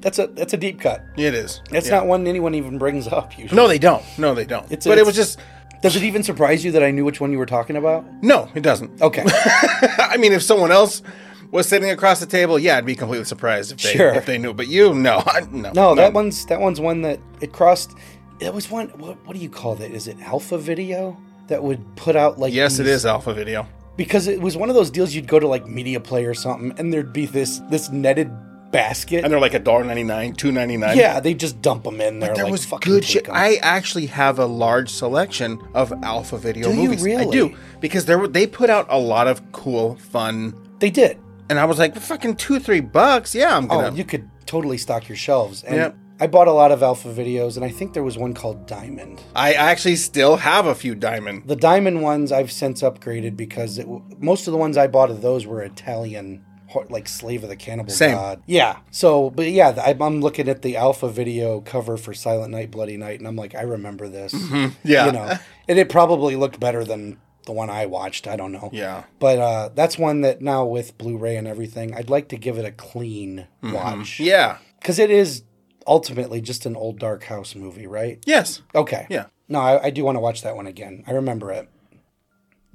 That's a that's a deep cut. It is. That's Yeah. not one anyone even brings up usually. No, they don't. No, they don't. It's- but it was just Does it even surprise you that I knew which one you were talking about? no, it doesn't. Okay. I mean, if someone else was sitting across the table, yeah, I'd be completely surprised if they Sure. if they knew. But you, no, I- no, No, that one's that one's one that it crossed. It was one. What, what do you call that? Is it Alpha Video that would put out like? Yes, it is Alpha Video. because it was one of those deals. You'd go to like Media Play or something, and there'd be this this netted basket. And they're like a dollar ninety nine, two ninety nine. yeah, they just dump them in there. There like, was fucking good shit. I actually have a large selection of Alpha Video Do movies. I do because there were they put out a lot of cool, fun, they did. and I was like, fucking two, three bucks. Yeah, I'm Oh, gonna. you could totally stock your shelves. And Yep. I bought a lot of Alpha videos, and I think there was one called Diamond. I actually still have a few diamond. The Diamond ones I've since upgraded because it, most of the ones I bought of those were Italian, like Slave of the Cannibal Same. God. Yeah. So, but yeah, I'm looking at the Alpha video cover for Silent Night, Bloody Night, and I'm like, I remember this. Mm-hmm. Yeah. You know, and it probably looked better than the one I watched. I don't know. Yeah. But uh, that's one that now with Blu-ray and everything, I'd like to give it a clean watch. Mm-hmm. Yeah. Because it is ultimately just an old dark house movie, right? Yes. Okay. Yeah. No, I, I do want to watch that one again. I remember it.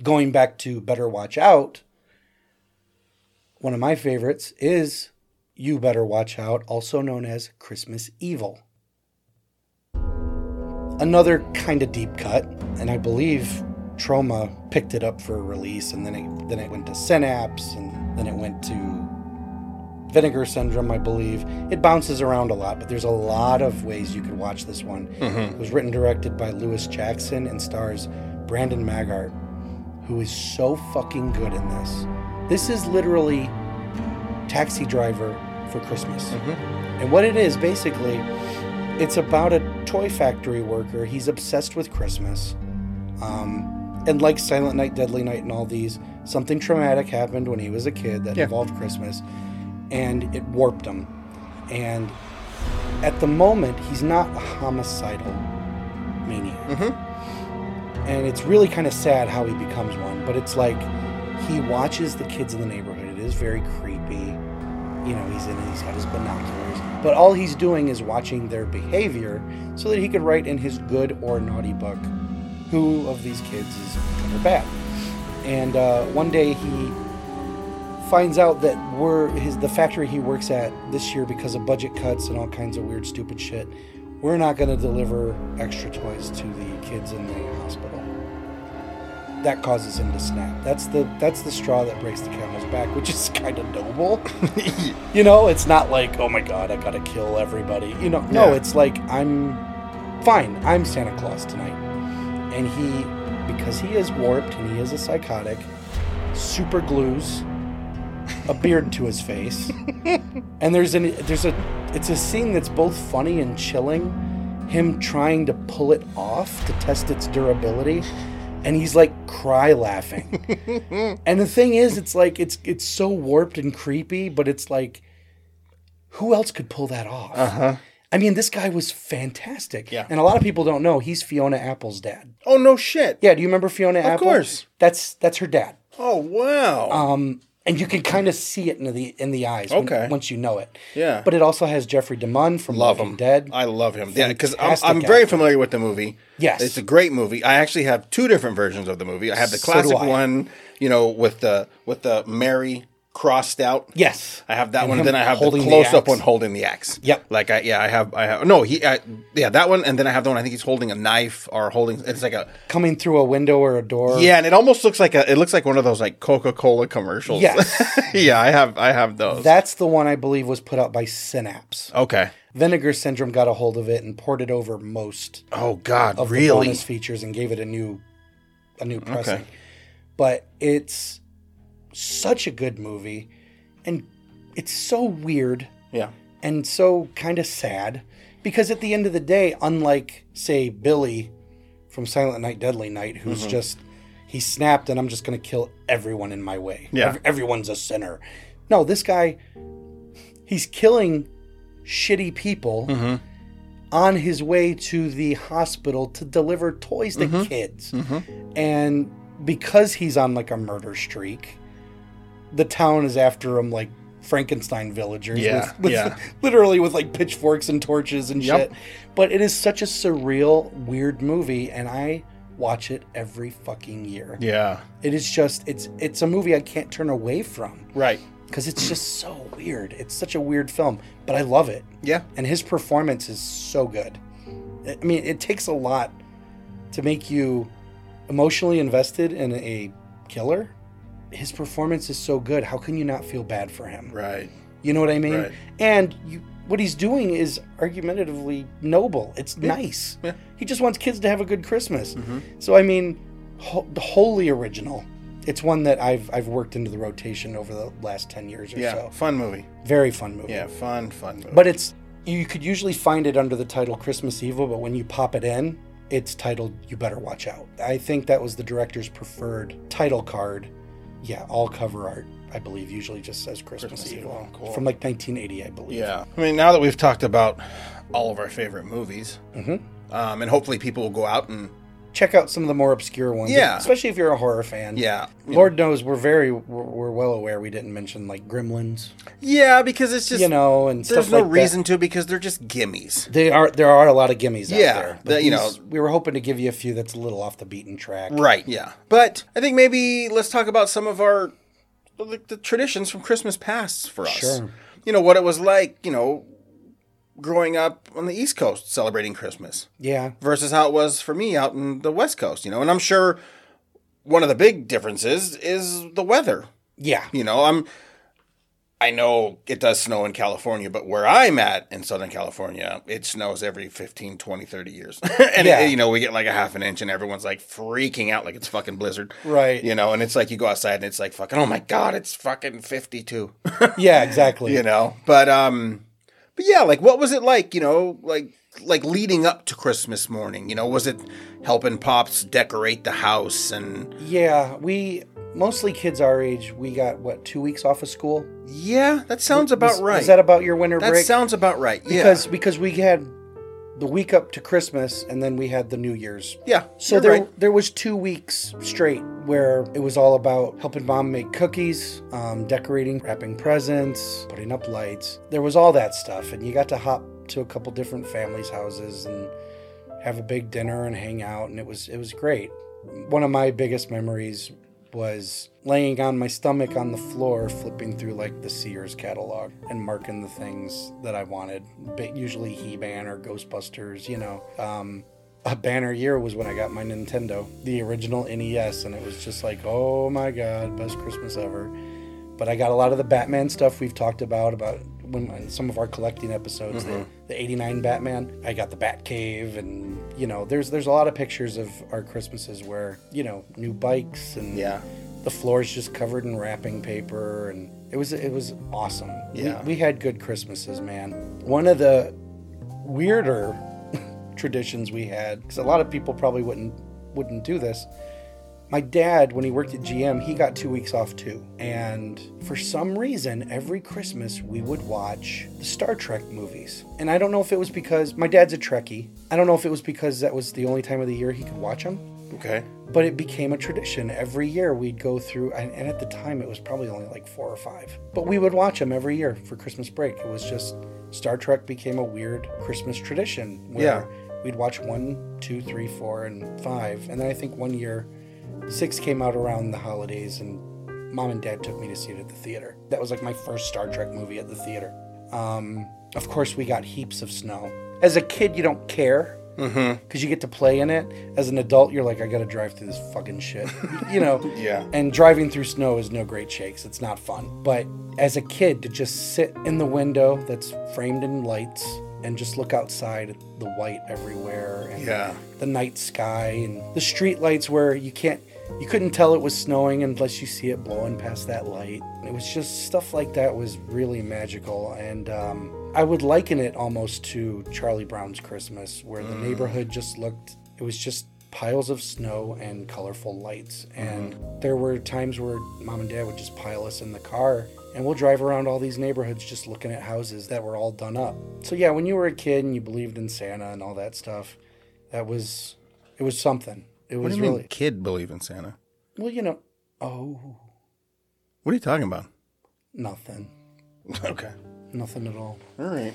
Going back to Better Watch Out, one of my favorites is You Better Watch Out, also known as Christmas Evil. Another kind of deep cut, and I believe Troma picked it up for release, and then it then it went to Synapse, and then it went to Vinegar Syndrome, I believe. It bounces around a lot, but there's a lot of ways you could watch this one. It was written directed by Lewis Jackson and stars Brandon Maggart, who is so fucking good in this. This is literally Taxi Driver for Christmas. And what it is basically, it's about a toy factory worker. He's obsessed with Christmas. Um, and like Silent Night, Deadly Night, and all these, something traumatic happened when he was a kid that Yeah. involved Christmas, and it warped him. And at the moment, he's not a homicidal maniac. and it's really kind of sad how he becomes one. But it's like he watches the kids in the neighborhood. It is very creepy. You know, he's in it. He's got his binoculars, but all he's doing is watching their behavior, so that he could write in his good or naughty book who of these kids is good or bad. And uh, one day he finds out that we're his the factory he works at this year because of budget cuts and all kinds of weird stupid shit. We're not going to deliver extra toys to the kids in the hospital. That causes him to snap. That's the that's the straw that breaks the camel's back, which is kind of noble. you know, it's not like, "Oh my god, I got to kill everybody." You know, no, Yeah. it's like I'm fine. I'm Santa Claus tonight. And he because he is warped and he is a psychotic, super glues a beard to his face. and there's an there's a it's a scene that's both funny and chilling. Him trying to pull it off to test its durability, and he's like cry laughing. and the thing is, it's like it's it's so warped and creepy, but it's like, who else could pull that off? Uh huh. I mean, this guy was fantastic. Yeah. And a lot of people don't know he's Fiona Apple's dad. Oh no shit. Yeah, do you remember Fiona Apple? Of course. That's that's her dad. Oh wow. Um, and you can kind of see it in the in the eyes when- Okay. once you know it. Yeah. But it also has Jeffrey DeMunn from love Walking him. Dead. I love him. Yeah, because I'm, I'm very actor. familiar with the movie. Yes. it's a great movie. I actually have two different versions of the movie. I have the classic I. one, you know, with the with the Mary crossed out. yes. I have that And one. Then I have the holding the close up one holding the axe. Yep. Like I yeah I have I have no he I, yeah that one and then I have the one I think he's holding a knife or holding it's like a Coming through a window or a door. yeah and it almost looks like a it looks like one of those like Coca Cola commercials. Yes. yeah, I have I have those. That's the one I believe was put out by Synapse. okay. Vinegar Syndrome got a hold of it and ported it over most Oh God, of the really? bonus features and gave it a new a new pressing. Okay. But it's such a good movie and it's so weird Yeah. and so kind of sad because at the end of the day unlike say Billy from Silent Night Deadly Night who's Mm-hmm. just he snapped and I'm just going to kill everyone in my way. Yeah. Ev- everyone's a sinner. No, this guy he's killing shitty people Mm-hmm. on his way to the hospital to deliver toys to Mm-hmm. kids. And because he's on like a murder streak, the town is after him like Frankenstein villagers. Yeah, with, with- yeah. literally with like pitchforks and torches and Yep. shit. But it is such a surreal, weird movie, and I watch it every fucking year. Yeah. It is just it's it's a movie I can't turn away from Right. because it's just so weird. It's such a weird film, but I love it. Yeah. And his performance is so good. I mean, it takes a lot to make you emotionally invested in a killer. His performance is so good. How can you not feel bad for him? Right. You know what I mean? Right. And you, what he's doing is argumentatively noble. It's nice. Yeah. Mm-hmm. He just wants kids to have a good Christmas. So I mean, ho- wholly original. It's one that I've I've worked into the rotation over the last ten years or Yeah. so. Fun movie. Very fun movie. Yeah. Fun. Fun movie. But it's you could usually find it under the title Christmas Evil, but when you pop it in, it's titled You Better Watch Out. I think that was the director's preferred title card. Yeah, all cover art, I believe, usually just says Christmas, Christmas Evil. Evil, cool. From like 1980, I believe. Yeah. I mean, now that we've talked about all of our favorite movies, Mhm. um, and hopefully people will go out and Check out some of the more obscure ones. Yeah. Especially if you're a horror fan. yeah, Lord knows we're very, we're, we're well aware we didn't mention like Gremlins, yeah, because it's just you know, and there's stuff no like that. reason to because they're just gimmies. They are there are a lot of gimmies out Yeah, there. that, you these- know- we were hoping to give you a few that's a little off the beaten track. Right. Yeah. But I think maybe let's talk about some of our the, the traditions from Christmas past for us. Sure. You know what it was like. You know, growing up on the East Coast celebrating Christmas. Yeah. versus how it was for me out in the West Coast, you know. And I'm sure one of the big differences is the weather. Yeah. You know, I'm I know it does snow in California, but where I'm at in Southern California, it snows every 15, 20, 30 years. and Yeah. it- you know, we get like a half an inch and everyone's like freaking out like it's fucking blizzard. Right. You know, and it's like you go outside and it's like fucking oh my god, it's fucking 52. Yeah, exactly. you know. But um but yeah, like what was it like, you know, like like leading up to Christmas morning, you know, was it helping pops decorate the house and Yeah, we mostly kids our age. We got what two weeks off of school. yeah, that sounds about Was- right. Is that about your winter that break? That sounds about right. Yeah. because because we had the week up to Christmas, and then we had the New Year's. Yeah. So there, right. there was two weeks straight where it was all about helping mom make cookies, um, decorating, wrapping presents, putting up lights. There was all that stuff, and you got to hop to a couple different families' houses and have a big dinner and hang out, and it was it was great. One of my biggest memories was laying on my stomach on the floor, flipping through like the Sears catalog and marking the things that I wanted. But usually He-Man or Ghostbusters, you know. Um, a banner year was when I got my Nintendo, the original NES, and it was just like, oh my god, best Christmas ever. But I got a lot of the Batman stuff we've talked about about when some of our collecting episodes, the, the '89 Batman. I got the Batcave, and you know, there's there's a lot of pictures of our Christmases where you know new bikes and Yeah. The floor's just covered in wrapping paper, and it was it was awesome. We- Yeah. we, had good Christmases, man. One of the weirder traditions we had, because a lot of people probably wouldn't wouldn't do this. My dad, when he worked at GM, he got two weeks off too. And for some reason, every Christmas we would watch the Star Trek movies. And I don't know if it was because my dad's a Trekkie. I don't know if it was because that was the only time of the year he could watch them Okay. but it became a tradition. Every year we'd go through and, and at the time it was probably only like four or five. But we would watch them every year for christmas break. It was just star trek became a weird christmas tradition where Yeah. we'd watch one two three four and five. And then i think one year six came out around the holidays and mom and dad took me to see it at the theater. That was like my first star trek movie at the theater. Um, of course we got heaps of snow. As a kid you don't care because you get to play in it. As an adult, you're like, I gotta drive through this fucking shit, you know. Yeah. And driving through snow is no great shakes. It's not fun. But as a kid, to just sit in the window that's framed in lights and just look outside at the white everywhere and Yeah. the night sky and the street lights where you can't you couldn't tell it was snowing unless you see it blowing past that light it was just stuff like that was really magical and um, i would liken it almost to charlie brown's christmas where the mm. neighborhood just looked it was just piles of snow and colorful lights. Mm-hmm. And there were times where mom and dad would just pile us in the car and we'll drive around all these neighborhoods just looking at houses that were all done up. So yeah when you were a kid and you believed in santa and all that stuff that was it was something. It What was do you mean, kid believe in Santa? well you know oh. What are you talking about? nothing. Okay. Nothing at all All right.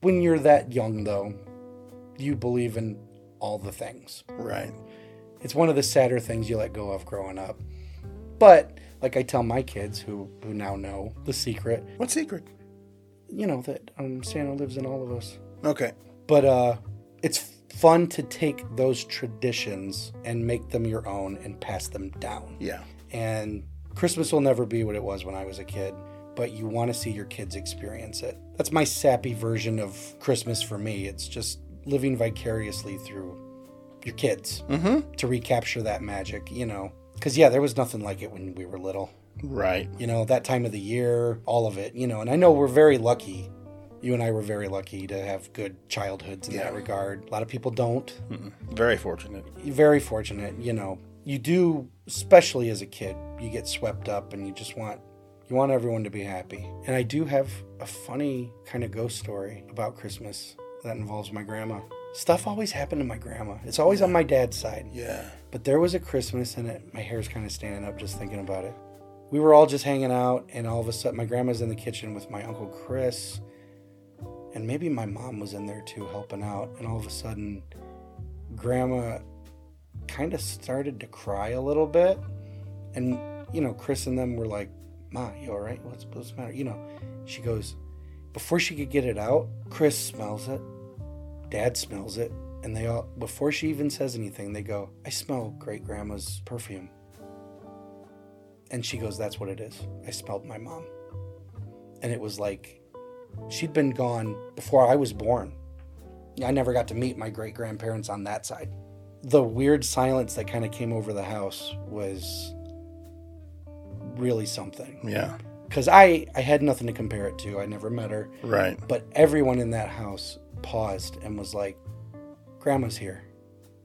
when you're that young though you believe in all the things Right. it's one of the sadder things you let go of growing up but like i tell my kids who who now know the secret What secret? you know that um, santa lives in all of us Okay. but uh it's fun to take those traditions and make them your own and pass them down Yeah. and Christmas will never be what it was when I was a kid, but you want to see your kids experience it. That's my sappy version of Christmas for me. It's just living vicariously through your kids Mm-hmm. to recapture that magic, you know. Because, yeah, there was nothing like it when we were little. Right. You know, that time of the year, all of it, you know. And I know we're very lucky. You and I were very lucky to have good childhoods in that regard. A lot of people don't Mm-mm. Very fortunate. very fortunate you know you do especially as a kid you get swept up and you just want you want everyone to be happy. And i do have a funny kind of ghost story about christmas that involves my grandma. Stuff always happened to my grandma. It's always on my dad's side. Yeah. but there was a christmas and it, my hair's kind of standing up just thinking about it. We were all just hanging out and all of a sudden my grandma's in the kitchen with my uncle chris and maybe my mom was in there too helping out. And all of a sudden grandma kind of started to cry a little bit. And you know chris and them were like ma you all right? What's, what's the matter? You know she goes before she could get it out chris smells it. Dad smells it. And they all before she even says anything they go i smell great grandma's perfume. And she goes that's what it is. I smelled my mom. And it was like she'd been gone before i was born. I never got to meet my great grandparents on that side. The weird silence that kind of came over the house was really something Yeah. because I, I had nothing to compare it to i never met her Right. but everyone in that house paused and was like grandma's here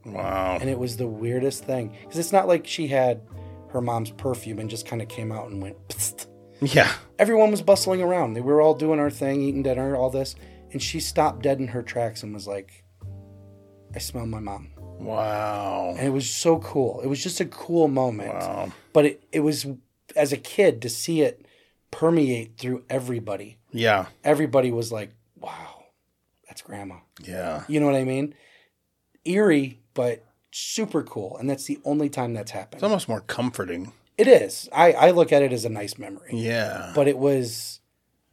Wow. and it was the weirdest thing because it's not like she had her mom's perfume and just kind of came out and went Psst. Yeah. everyone was bustling around they were all doing our thing eating dinner all this and she stopped dead in her tracks and was like I smell my mom. Wow. And it was so cool. It was just a cool moment. Wow. But it, it was, as a kid, to see it permeate through everybody. Yeah. Everybody was like, wow, that's grandma. Yeah. You know what I mean? Eerie, but super cool. And that's the only time that's happened. It's almost more comforting. It is. I, I look at it as a nice memory. Yeah. But it was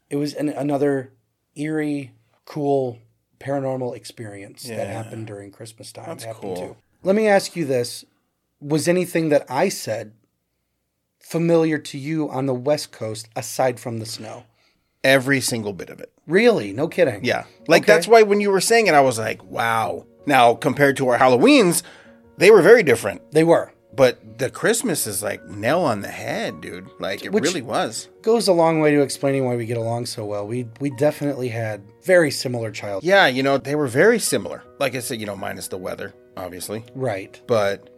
it was an, another eerie, cool paranormal experience that happened during Christmas time. That's cool. too. Let me ask you this. Was anything that I said familiar to you on the West Coast aside from the snow? Every single bit of it. Really? No kidding. Yeah. Like Okay. that's why when you were saying it, I was like, wow. Now compared to our Halloweens, they were very different. They were. But the Christmas is like nail on the head, dude. Like it Which- really was. Goes a long way to explaining why we get along so well. We we definitely had very similar child. Yeah, you know, they were very similar. Like I said, you know, minus the weather, obviously. Right. But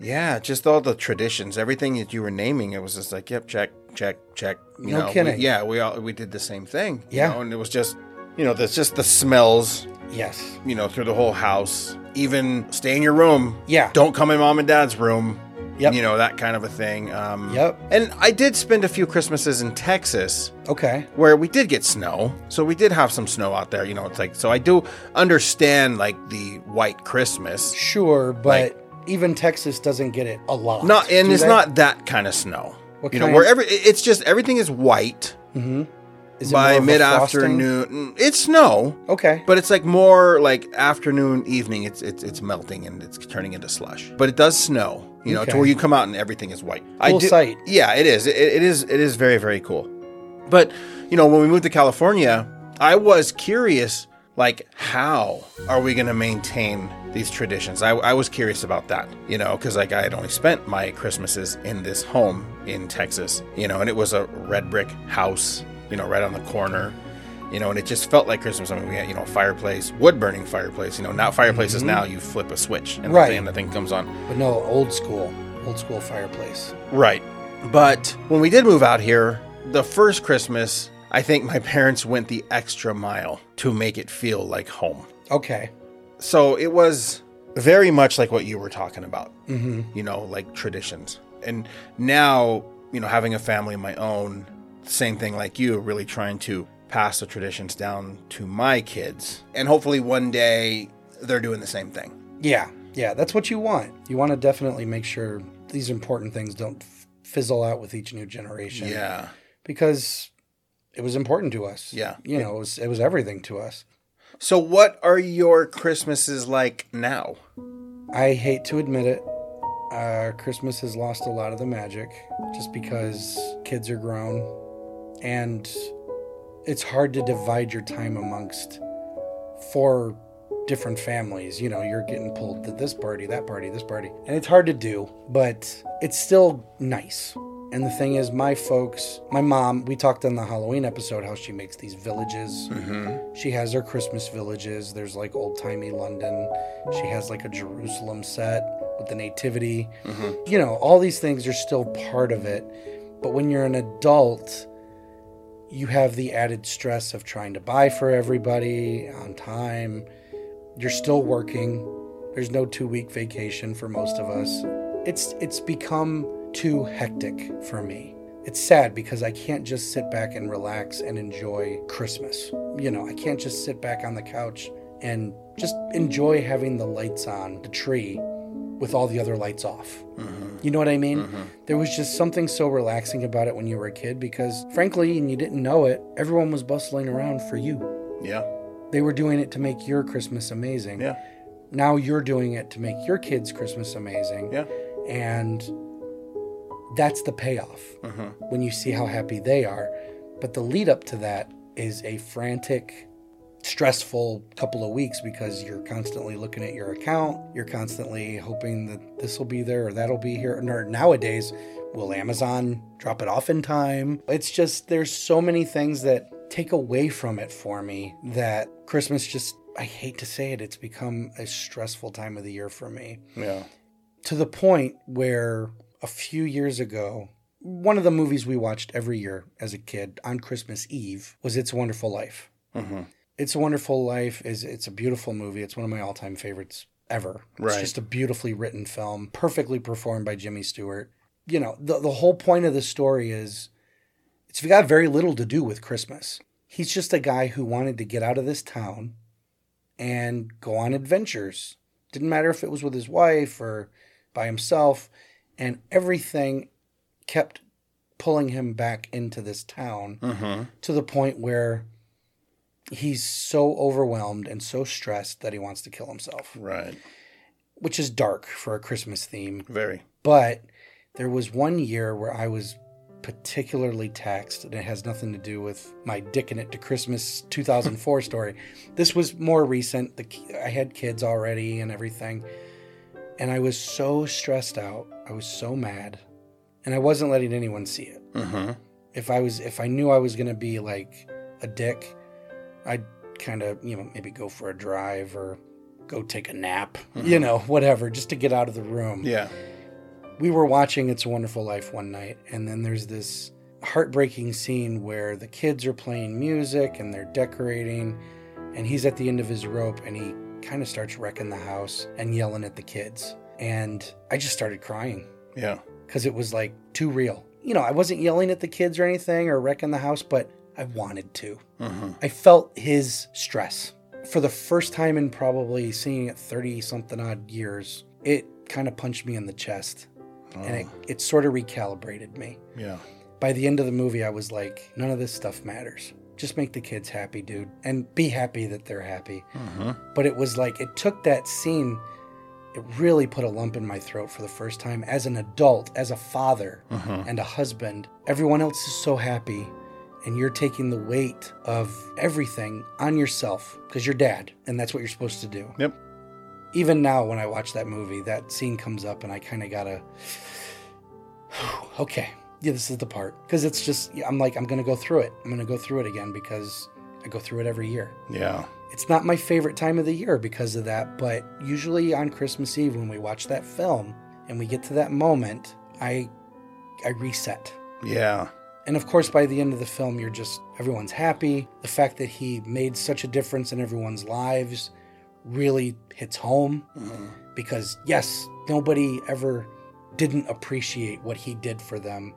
yeah, just all the traditions, everything that you were naming, it was just like, yep, check, check, check. You No know, kidding. We, yeah, we all we did the same thing. you Yeah. know, and it was just, you know, there's just the smells, Yes. you know, through the whole house. Even stay in your room. Yeah. Don't come in mom and dad's room. Yep. You know, that kind of a thing. Um, Yep. And I did spend a few Christmases in Texas Okay. where we did get snow. So we did have some snow out there. You know, it's like, so I do understand like the white Christmas. Sure, but Like- even Texas doesn't get it a lot. Not, and it's they? not that kind of snow. What you know, where every, it's just everything is white mm-hmm. Is it by more of a mid afternoon. Mm, it's snow. Okay. But it's like more like afternoon, evening. It's it's it's melting and it's turning into slush. But it does snow, you know, Okay. to where you come out and everything is white. Cool sight. Yeah, it is. It, it is. It is very very cool. But you know, when we moved to California, I was curious, like, how are we going to maintain these traditions? I, I was curious about that, you know, because like I had only spent my Christmases in this home in Texas, you know, and it was a red brick house, you know, right on the corner you know, and it just felt like Christmas. I mean, we had, you know, a fireplace, wood burning fireplace. You know, not fireplaces now you flip a switch and, Mm-hmm. Right. the, thing, and the thing comes on. But no, old school. Old school fireplace. Right. But when we did move out here, the first Christmas, I think my parents went the extra mile to make it feel like home. Okay. So it was very much like what you were talking about, Mm-hmm. you know, like traditions. And now, you know, having a family of my own, same thing like you, really trying to pass the traditions down to my kids. And hopefully one day they're doing the same thing. Yeah. Yeah. That's what you want. You want to definitely make sure these important things don't fizzle out with each new generation. Yeah. Because it was important to us. Yeah. You know, it was, it was everything to us. So what are your Christmases like now? I hate to admit it. Uh, Christmas has lost a lot of the magic just because kids are grown and it's hard to divide your time amongst four different families. You know, you're getting pulled to this party, that party, this party. And it's hard to do, but it's still nice. And the thing is, my folks, my mom, we talked on the Halloween episode how she makes these villages. Mm-hmm. She has her Christmas villages. There's like old timey London. She has like a Jerusalem set with the Nativity. Mm-hmm. You know, all these things are still part of it. But when you're an adult, you have the added stress of trying to buy for everybody on time. You're still working. There's no two week vacation for most of us. It's it's become too hectic for me. It's sad because I can't just sit back and relax and enjoy Christmas. You know, I can't just sit back on the couch and just enjoy having the lights on the tree with all the other lights off. Mm-hmm. You know what I mean? Mm-hmm. There was just something so relaxing about it when you were a kid because, frankly, and you didn't know it, everyone was bustling around for you. Yeah. They were doing it to make your Christmas amazing. Yeah. Now you're doing it to make your kids' Christmas amazing. Yeah. And that's the payoff uh-huh. when you see how happy they are. But the lead up to that is a frantic, stressful couple of weeks because you're constantly looking at your account. You're constantly hoping that this will be there or that'll be here. Or nowadays, will Amazon drop it off in time? It's just, there's so many things that take away from it for me that Christmas just, I hate to say it, it's become a stressful time of the year for me Yeah. to the point where a few years ago, one of the movies we watched every year as a kid on Christmas Eve was It's a Wonderful Life. Mm-hmm. It's a Wonderful Life is it's a beautiful movie. It's one of my all-time favorites ever. It's Right. just a beautifully written film, perfectly performed by Jimmy Stewart. You know, the the whole point of the story is it's got very little to do with Christmas. He's just a guy who wanted to get out of this town and go on adventures. Didn't matter if it was with his wife or by himself, and everything kept pulling him back into this town Mm-hmm. to the point where he's so overwhelmed and so stressed that he wants to kill himself, Right. which is dark for a Christmas theme. Very. But there was one year where I was particularly taxed, and it has nothing to do with my dicking it to Christmas 2004 story. This was more recent. The, I had kids already and everything. And I was so stressed out. I was so mad. And I wasn't letting anyone see it. Mm-hmm. If I was, if I knew I was going to be like a dick, I'd kind of, you know, maybe go for a drive or go take a nap, you know, whatever, just to get out of the room Yeah. we were watching It's a Wonderful Life one night, and then there's this heartbreaking scene where the kids are playing music and they're decorating, and he's at the end of his rope and he kind of starts wrecking the house and yelling at the kids. And I just started crying Yeah. because it was like too real. You know, I wasn't yelling at the kids or anything or wrecking the house, but I wanted to. Mm-hmm. I felt his stress. For the first time in probably seeing it 30 something odd years, it kind of punched me in the chest and it, it sort of recalibrated me. Yeah. By the end of the movie, I was like, none of this stuff matters. Just make the kids happy, dude, and be happy that they're happy. Mm-hmm. But it was like, it took that scene, it really put a lump in my throat for the first time as an adult, as a father Mm-hmm. and a husband. Everyone else is so happy, and you're taking the weight of everything on yourself because you're dad, and that's what you're supposed to do. Yep. Even now, when I watch that movie, that scene comes up, and I kind of gotta, okay, yeah, this is the part because it's just I'm like I'm gonna go through it. I'm gonna go through it again because I go through it every year. Yeah. It's not my favorite time of the year because of that, but usually on Christmas Eve when we watch that film and we get to that moment, I I reset. Yeah. And of course by the end of the film you're just everyone's happy. The fact that he made such a difference in everyone's lives really hits home Mm-hmm. because yes, nobody ever didn't appreciate what he did for them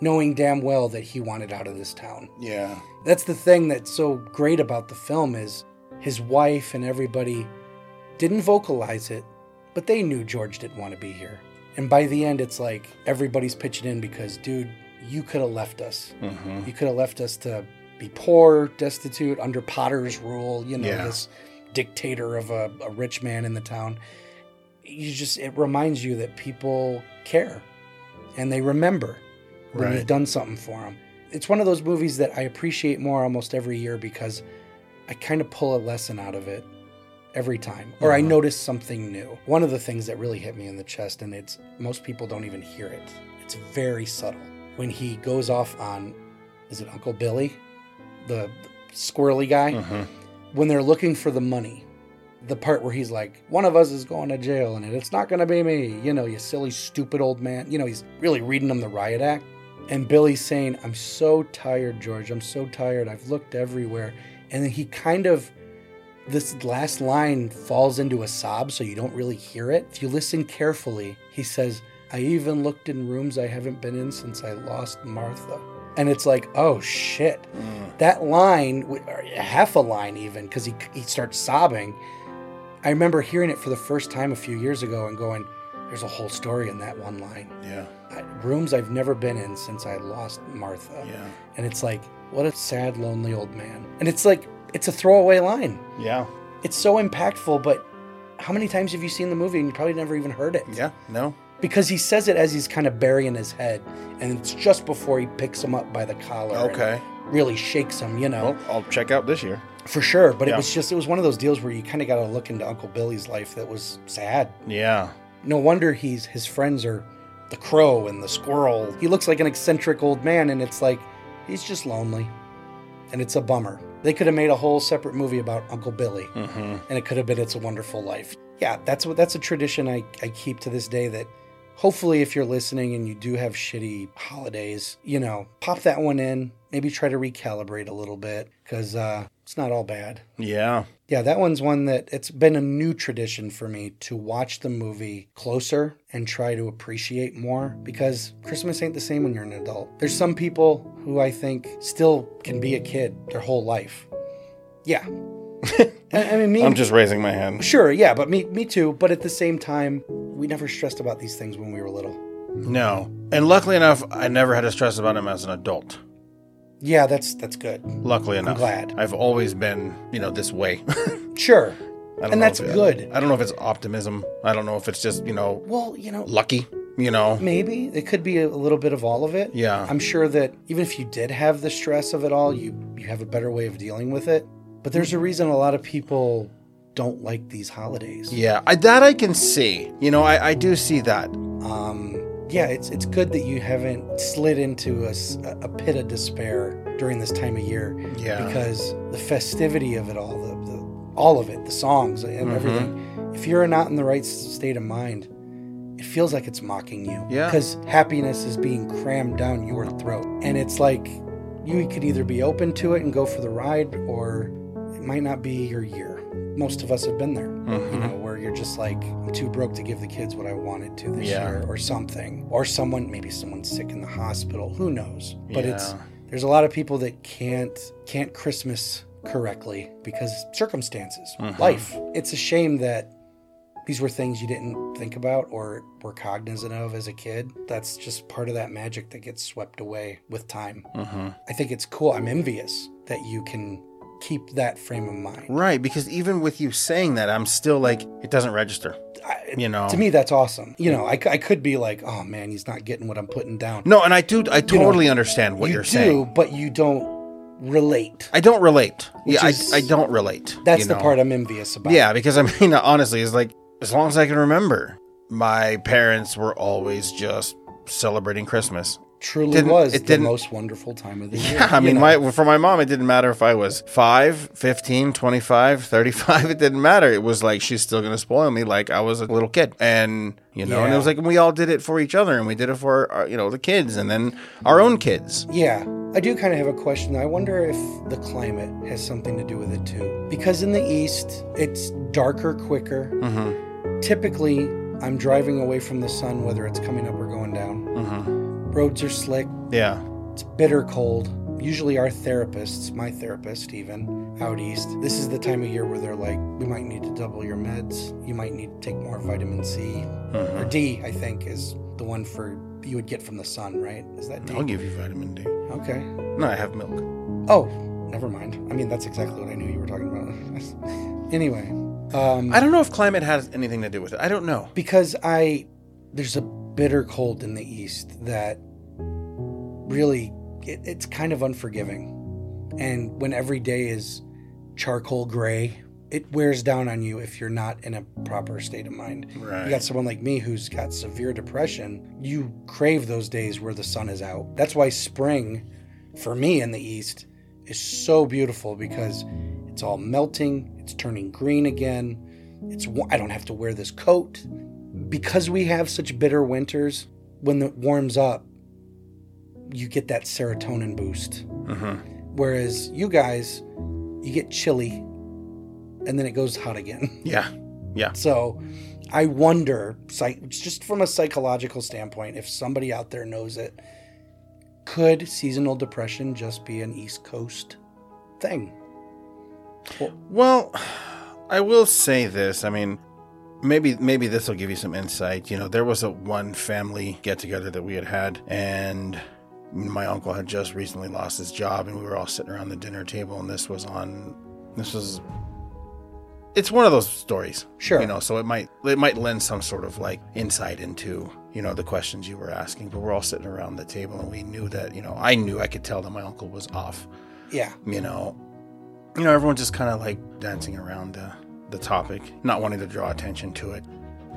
knowing damn well that he wanted out of this town. Yeah. That's the thing that's so great about the film is his wife and everybody didn't vocalize it, but they knew George didn't want to be here. And by the end, it's like everybody's pitching in because, dude, you could have left us. Mm-hmm. You could have left us to be poor, destitute, under Potter's rule, you know, Yeah. this dictator of a, a rich man in the town. You just, it reminds you that people care and they remember when Right. you've done something for them. It's one of those movies that I appreciate more almost every year because I kind of pull a lesson out of it every time, or I Uh-huh. notice something new. One of the things that really hit me in the chest, and it's most people don't even hear it, it's very subtle. When he goes off on, is it Uncle Billy, the, squirrely guy? Mm-hmm. When they're looking for the money, the part where he's like, one of us is going to jail and it's not going to be me. You know, you silly, stupid old man. You know, he's really reading them the riot act. And Billy's saying, I'm so tired, George. I'm so tired. I've looked everywhere. And then he kind of, this last line falls into a sob, so you don't really hear it. If you listen carefully, he says, I even looked in rooms I haven't been in since I lost Martha. And it's like, oh shit. Mm. That line, or half a line even, because he, he starts sobbing. I remember hearing it for the first time a few years ago and going, there's a whole story in that one line. Yeah. Rooms I've never been in since I lost Martha. Yeah. And it's like, what a sad, lonely old man. And it's like, it's a throwaway line. Yeah. It's so impactful, but how many times have you seen the movie and you probably never even heard it? Yeah. No. Because he says it as he's kind of burying his head, and it's just before he picks him up by the collar. Okay. Really shakes him, you know, Well, I'll check out this year. for sure. But it was just, it was one of those deals where you kind of got to look into Uncle Billy's life that was sad. Yeah. No wonder he's his friends are the crow and the squirrel. He looks like an eccentric old man, and it's like he's just lonely, and it's a bummer. They could have made a whole separate movie about Uncle Billy, Mm-hmm. and it could have been "It's a Wonderful Life." Yeah, that's what that's a tradition I I keep to this day. That hopefully, if you're listening and you do have shitty holidays, you know, pop that one in. Maybe try to recalibrate a little bit because uh, It's not all bad. Yeah. Yeah, that one's one that it's been a new tradition for me to watch the movie closer and try to appreciate more because Christmas ain't the same when you're an adult. There's some people who I think still can be a kid their whole life. Yeah. I mean, me, I'm just raising my hand. sure, yeah, but me, me too. But at the same time, we never stressed about these things when we were little. No. And luckily enough, I never had to stress about him as an adult. Yeah, that's that's good. Luckily enough. I'm glad. I've always been, you know, this way. Sure, I don't and that's if- good. I don't know if it's optimism. I don't know if it's just, you know, Well, you know, lucky, you know. maybe it could be a little bit of all of it. Yeah. I'm sure that even if you did have the stress of it all, you you have a better way of dealing with it. But there's a reason a lot of people don't like these holidays. Yeah, I, that I can see. You know, I, I do see that. Um, yeah, it's it's good that you haven't slid into a pit of despair during this time of year. Yeah. Because the festivity of it all, the, the all of it, the songs and Mhm. everything. If you're not in the right state of mind, it feels like it's mocking you. Yeah. Because happiness is being crammed down your throat, and it's like you could either be open to it and go for the ride, or it might not be your year. Most of us have been there, Mhm. you know, where you're just like, I'm too broke to give the kids what I wanted to this Yeah. year, or something, or someone, maybe someone's sick in the hospital. Who knows? But it's there's a lot of people that can't can't Christmas correctly because circumstances, Mhm. life. It's a shame that these were things you didn't think about or were cognizant of as a kid. That's just part of that magic that gets swept away with time. Mhm. I think it's cool. I'm envious that you can keep that frame of mind. Right, because even with you saying that, I'm still like, it doesn't register. I, You know. to me, that's awesome. You know, I, I could be like, oh man, he's not getting what I'm putting down. No, and I do. I know, totally understand what you are do, saying. but you don't relate. I don't relate. Yeah, is- I, I don't relate. That's the know? part I'm envious about. Yeah, because I mean, honestly, it's like as long as I can remember, my parents were always just celebrating Christmas. Truly Didn't- was it the most wonderful time of the year. Yeah, I mean, know? my for my mom, it didn't matter if I was 5, 15, 25, 35. It didn't matter. It was like she's still going to spoil me like I was a little kid. And, you know, and it was like we all did it for each other and we did it for, our, you know, the kids and then our own kids. Yeah, I do kind of have a question. I wonder if the climate has something to do with it too. Because in the east, it's darker quicker. Mm-hmm. Typically, I'm driving away from the sun, whether it's coming up or going down. Mm-hmm. Roads are slick. Yeah. It's bitter cold. Usually, our therapists, my therapist even, out east, this is the time of year where they're like, we might need to double your meds. You might need to take more vitamin C. Or Mhm. D, I think, is the one for you would get from the sun, right? Is that D? I'll give you vitamin D. Okay. No, I have milk. Oh, never mind. I mean, that's exactly what I knew you were talking about. anyway, um, I don't know if climate has anything to do with it. I don't know. because I there's a bitter cold in the east that really it, it's kind of unforgiving, and when every day is charcoal gray, it wears down on you if you're not in a proper state of mind. Right. You got someone like me who's got severe depression, you crave those days where the sun is out. That's why spring, for me in the East, is so beautiful because it's all melting, it's turning green again. It's I don't have to wear this coat because we have such bitter winters. When it warms up, you get that serotonin boost. Mm-hmm. Whereas you guys, you get chilly, and then it goes hot again. Yeah. Yeah. So I wonder, just from a psychological standpoint, if somebody out there knows it, could seasonal depression just be an East Coast thing? Well, I will say this. I mean, maybe maybe this will give you some insight. You know, there was a one family get together that we had had, and my uncle had just recently lost his job, and we were all sitting around the dinner table, and this was on. This was. It's one of those stories, Sure. You know, so it might it might lend some sort of like insight into you know the questions you were asking. But we're all sitting around the table, and we knew that you know I knew I could tell that my uncle was off Yeah. you know, you know, everyone's just kind of like dancing around the, the topic, not wanting to draw attention to it.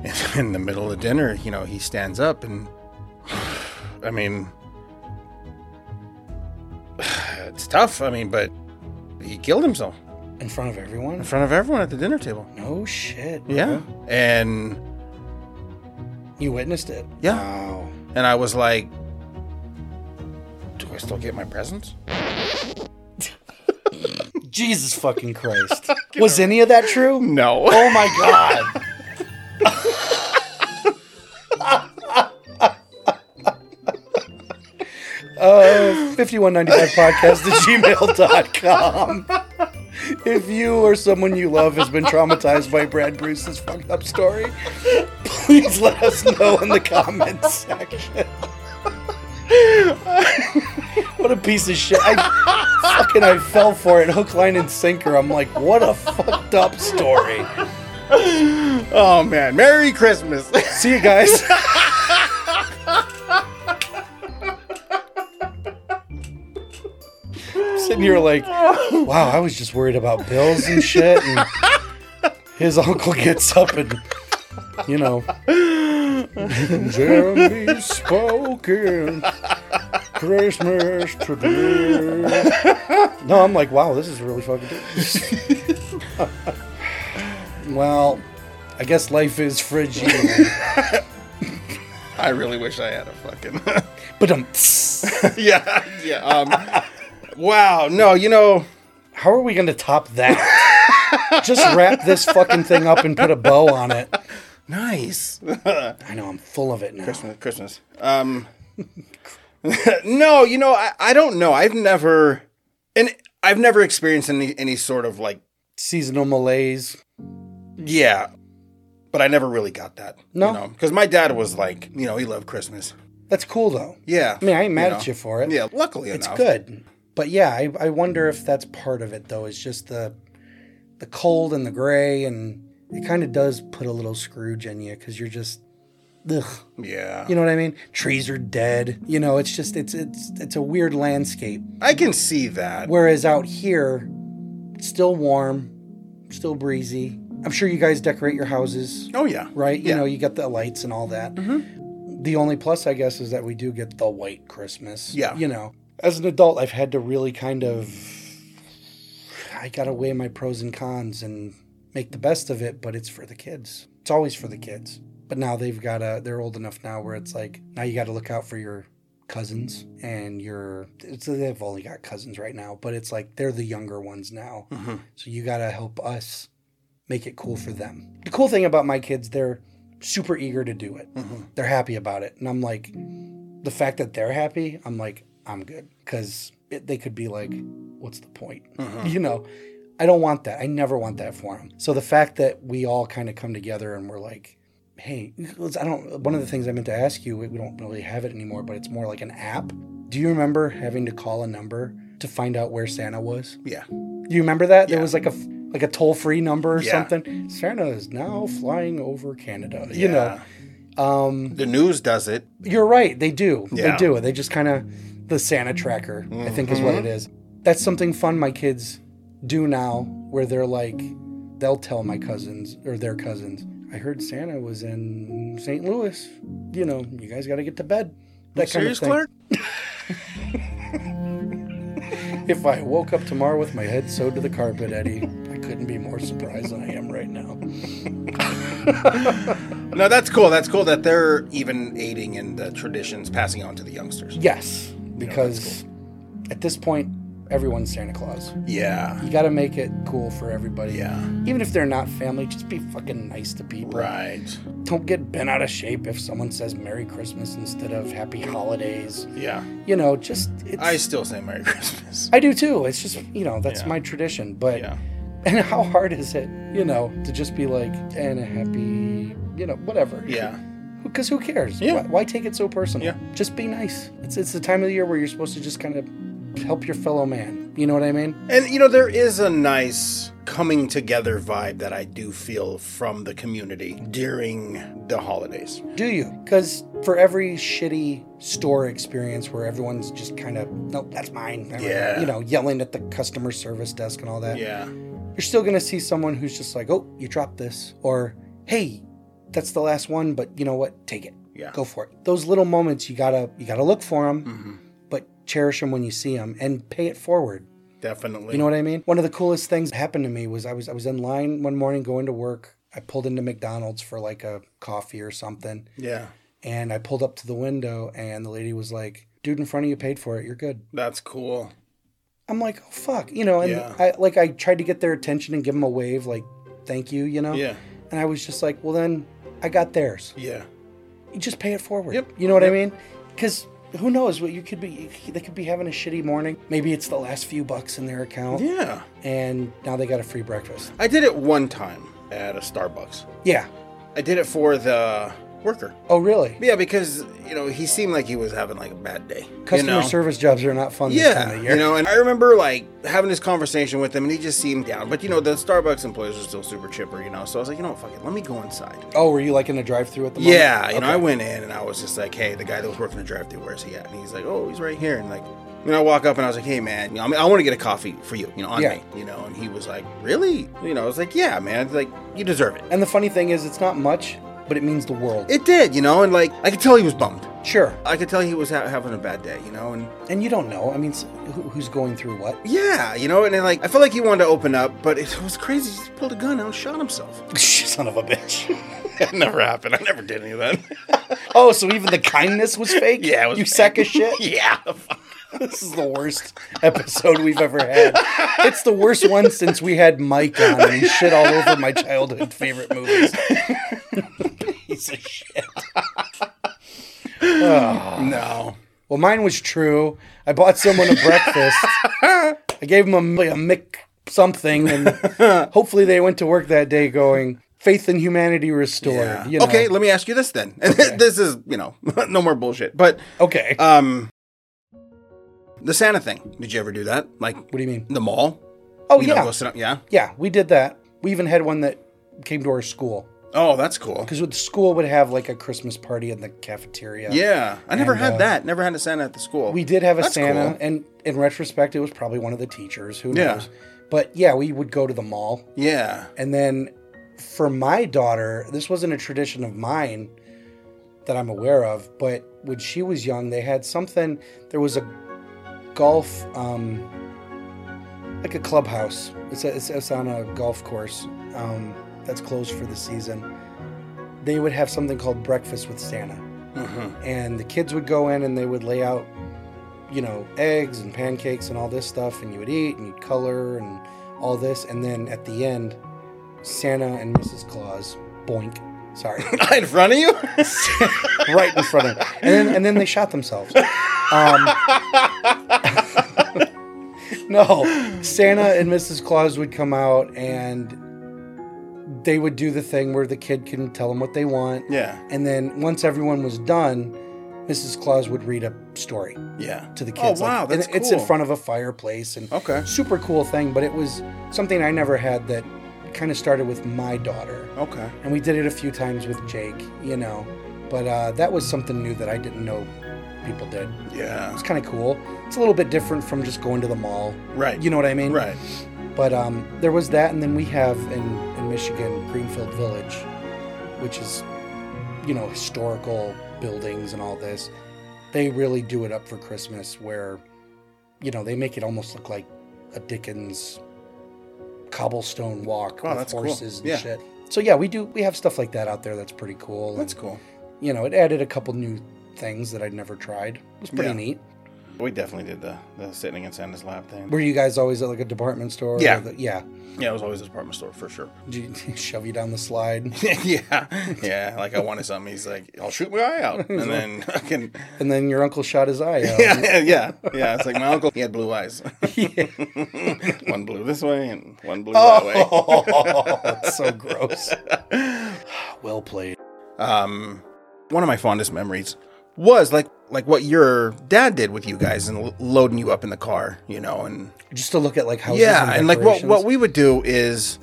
And in the middle of dinner, you know, he stands up and, I mean, it's tough. I mean, but he killed himself In front of everyone? in front of everyone at the dinner table. No shit. bro. Yeah. And, You witnessed it? Yeah. Wow. and I was like, do I still get my presents? Jesus fucking Christ. Was any of that true? No. Oh my god. uh, 5195podcast at gmail.com. If you or someone you love has been traumatized by Brad Bruce's fucked up story, please let us know in the comments section. what a piece of shit. I fucking I fell for it, hook, line, and sinker. I'm like, what a fucked up story. Oh man, Merry Christmas. See you guys. Sitting here like, wow, I was just worried about bills and shit. And his uncle gets up and, you know, Jeremy spoken Christmas today. No, I'm like, wow, this is really fucking good. well, I guess life is fragile. I really wish I had a fucking. But um, yeah, yeah. Um, wow. No, you know. how are we going to top that? Just wrap this fucking thing up and put a bow on it. Nice. I know I'm full of it now. Christmas. Christmas. Um. no, you know, I, I don't know. I've never, and I've never experienced any any sort of like, Seasonal malaise. yeah. But I never really got that. No? You know, because my dad was like, you know, he loved Christmas. That's cool though. Yeah. I mean, I ain't mad know. at you for it. Yeah. Luckily it's enough. good. But yeah, I, I wonder if that's part of it though. It's just the the cold and the gray, and it kind of does put a little Scrooge in you because you're just, ugh. Yeah. You know what I mean? Trees are dead. You know, it's just it's it's it's a weird landscape. I can see that. Whereas out here, it's still warm, still breezy. I'm sure you guys decorate your houses, Oh yeah. right? You Yeah. know, you got the lights and all that. Mm-hmm. The only plus, I guess, is that we do get the white Christmas. Yeah. You know, as an adult, I've had to really kind of, I got to weigh my pros and cons and make the best of it, but it's for the kids. It's always for the kids. But now they've got a, they're old enough now where it's like, now you got to look out for your cousins and your, it's, they've only got cousins right now, but it's like they're the younger ones now. Mm-hmm. So you got to help us make it cool for them. The cool thing about my kids, they're super eager to do it. Mm-hmm. They're happy about it. And I'm like, the fact that they're happy, I'm like, I'm good. Because they could be like, what's the point? Mm-hmm. You know, I don't want that. I never want that for them. So the fact that we all kind of come together and we're like, hey, I don't, one of the things I meant to ask you, we we don't really have it anymore, but it's more like an app. Do you remember having to call a number to find out where Santa was? Yeah. Do you remember that? There was like a like a toll free number or Yeah. something. Santa is now flying over Canada. Yeah. You know, um, The news does it. you're right. They do. They Yeah. do. They just kind of the Santa tracker. I think is what it is. That's something fun my kids do now, where they're like, they'll tell my cousins or their cousins. I heard Santa was in St. Louis. You know, you guys got to get to bed. That kind of Serious, thing. Clark? If I woke up tomorrow with my head sewed to the carpet, Eddie, I couldn't be more surprised than I am right now. No, that's cool. That's cool that they're even aiding in the traditions, passing on to the youngsters. Yes, because at this point, everyone's Santa Claus. Yeah. You got to make it cool for everybody. Yeah. Even if they're not family, just be fucking nice to people. Right. Don't get bent out of shape if someone says Merry Christmas instead of Happy Holidays. Yeah. You know, just it's, I still say Merry Christmas. I do too. It's just you know that's Yeah. my tradition. But Yeah. and how hard is it, you know, to just be like and a happy, you know, whatever. Yeah. Because who cares? Yeah. Why, why take it so personal? Yeah. Just be nice. It's it's the time of the year where you're supposed to just kind of help your fellow man. You know what I mean? And you know, there is a nice coming together vibe that I do feel from the community during the holidays. Do you? Because for every shitty store experience where everyone's just kind of, nope, that's mine. Yeah. You know, yelling at the customer service desk and all that. Yeah. You're still going to see someone who's just like, oh, you dropped this. Or, hey, that's the last one, but you know what? Take it. Yeah. Go for it. Those little moments, you gotta you gotta look for them, hmm but cherish them when you see them and pay it forward. Definitely. You know what I mean? One of the coolest things that happened to me was I was I was in line one morning going to work. I pulled into McDonald's for like a coffee or something, yeah. and I pulled up to the window, and the lady was like, "Dude in front of you paid for it. You're good." That's cool. I'm like, oh fuck, you know, and Yeah. I like I tried to get their attention and give them a wave, like, thank you, you know. Yeah. And I was just like, well, then I got theirs. Yeah. You just pay it forward. Yep. You know what I mean? Because who knows what you could be? They could be having a shitty morning. Maybe it's the last few bucks in their account, Yeah. and now they got a free breakfast. I did it one time at a Starbucks. Yeah. I did it for the worker. Oh, really? Yeah, because you know he seemed like he was having like a bad day. you Customer know? service jobs are not fun this Yeah, time of year. you know, and I remember like having this conversation with him, and he just seemed down. But you know, the Starbucks employees are still super chipper, you know. So I was like, you know what, fuck it, let me go inside. Oh, were you like in the drive-through at the moment? Yeah, you know, I went in and I was just like, hey, the guy that was working the drive-through, where's he at? And he's like, oh, he's right here. And like, you know, I walk up and I was like, hey, man, you know, I, mean, I want to get a coffee for you, you know, on Yeah. me, you know. And he was like, really? You know, I was like, yeah, man, like you deserve it. And the funny thing is, it's not much, but it means the world. It did, you know, and like I could tell he was bummed. sure. I could tell he was ha- having a bad day, you know, and And you don't know. I mean, who, who's going through what? yeah, you know, and then like I felt like he wanted to open up, but it was crazy. He just pulled a gun out and shot himself. Son of a bitch. that never happened. I never did any of that. oh, so even the kindness was fake? Yeah, it was you fake. sack of shit? yeah. This is the worst episode we've ever had. It's the worst one since we had Mike on and shit all over my childhood favorite movies. Piece of shit. Oh. No. Well, mine was true. I bought someone a breakfast. I gave them a, a Mick something, and hopefully they went to work that day going, faith in humanity restored. Yeah. You know? Okay, let me ask you this then. this is, you know, no more bullshit. But Okay. um the Santa thing. Did you ever do that? Like what do you mean? the mall? Oh, You know, yeah. go sit up, yeah. yeah, we did that. We even had one that came to our school. Oh, that's cool. Because the school would have like a Christmas party in the cafeteria. Yeah. I never And, had uh, that. Never had a Santa at the school. We did have a That's Santa, cool. and in retrospect, it was probably one of the teachers. Who Yeah. knows? But yeah, we would go to the mall. Yeah. And then for my daughter, this wasn't a tradition of mine that I'm aware of, but when she was young, they had something. There was a golf, um, like a clubhouse. It's, a, it's, it's on a golf course um, that's closed for the season. They would have something called Breakfast with Santa. hmm And the kids would go in and they would lay out, you know, eggs and pancakes and all this stuff, and you would eat and you'd color and all this. And then at the end, Santa and Mrs. Claus, boink, sorry, in front of you? right in front of them. And then, and then they shot themselves. Um, no, Santa and Mrs. Claus would come out and they would do the thing where the kid can tell them what they want. yeah. And then once everyone was done, Mrs. Claus would read a story Yeah. to the kids. Oh, wow, Like, that's and It's in front of a fireplace and Okay. super cool thing, but it was something I never had that kind of started with my daughter. Okay. And we did it a few times with Jake, you know. But uh, that was something new that I didn't know people did. Yeah. It's kind of cool. It's a little bit different from just going to the mall. Right. You know what I mean? Right. But um, there was that, and then we have in Michigan Greenfield Village, which is, you know, historical buildings and all this. They really do it up for Christmas, where, you know, they make it almost look like a Dickens cobblestone walk Wow, with that's cool. horses and Yeah. shit. So yeah, we do. We have stuff like that out there. That's pretty cool. That's and, cool. You know, it added a couple new things that I'd never tried. It was pretty Yeah. neat. We definitely did the, the sitting in Santa's lap thing. Were you guys always at like a department store? Yeah. The- yeah. Yeah, it was always a department store for sure. Did he shove you down the slide? yeah. Yeah. Like I wanted something. He's like, I'll shoot my eye out. And then I can. And then your uncle shot his eye out. Yeah. Yeah. Yeah. It's like my uncle, he had blue eyes. Yeah. one blue this way and one blue that way. Oh, that's so gross. well played. um, one of my fondest memories was like like what your dad did with you guys and lo- loading you up in the car, you know, and Just to look at like houses. yeah, and, and like what what we would do is,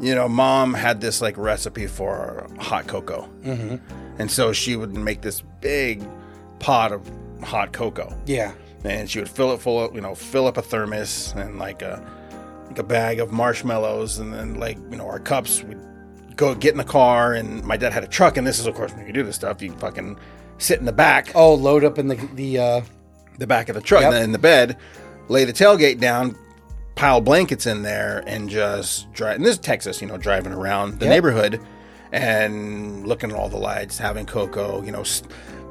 you know, mom had this like recipe for hot cocoa, Mhm. and so she would make this big pot of hot cocoa, Yeah. and she would fill it full of you know fill up a thermos and like a like a bag of marshmallows and then like you know our cups we'd go get in the car and my dad had a truck and this is of course when you do this stuff you fucking sit in the back Oh, load up in the the. uh the back of the truck Yep. and then in the bed lay the tailgate down pile blankets in there and just drive and this is texas you know driving around the Yep. neighborhood and looking at all the lights having cocoa you know s-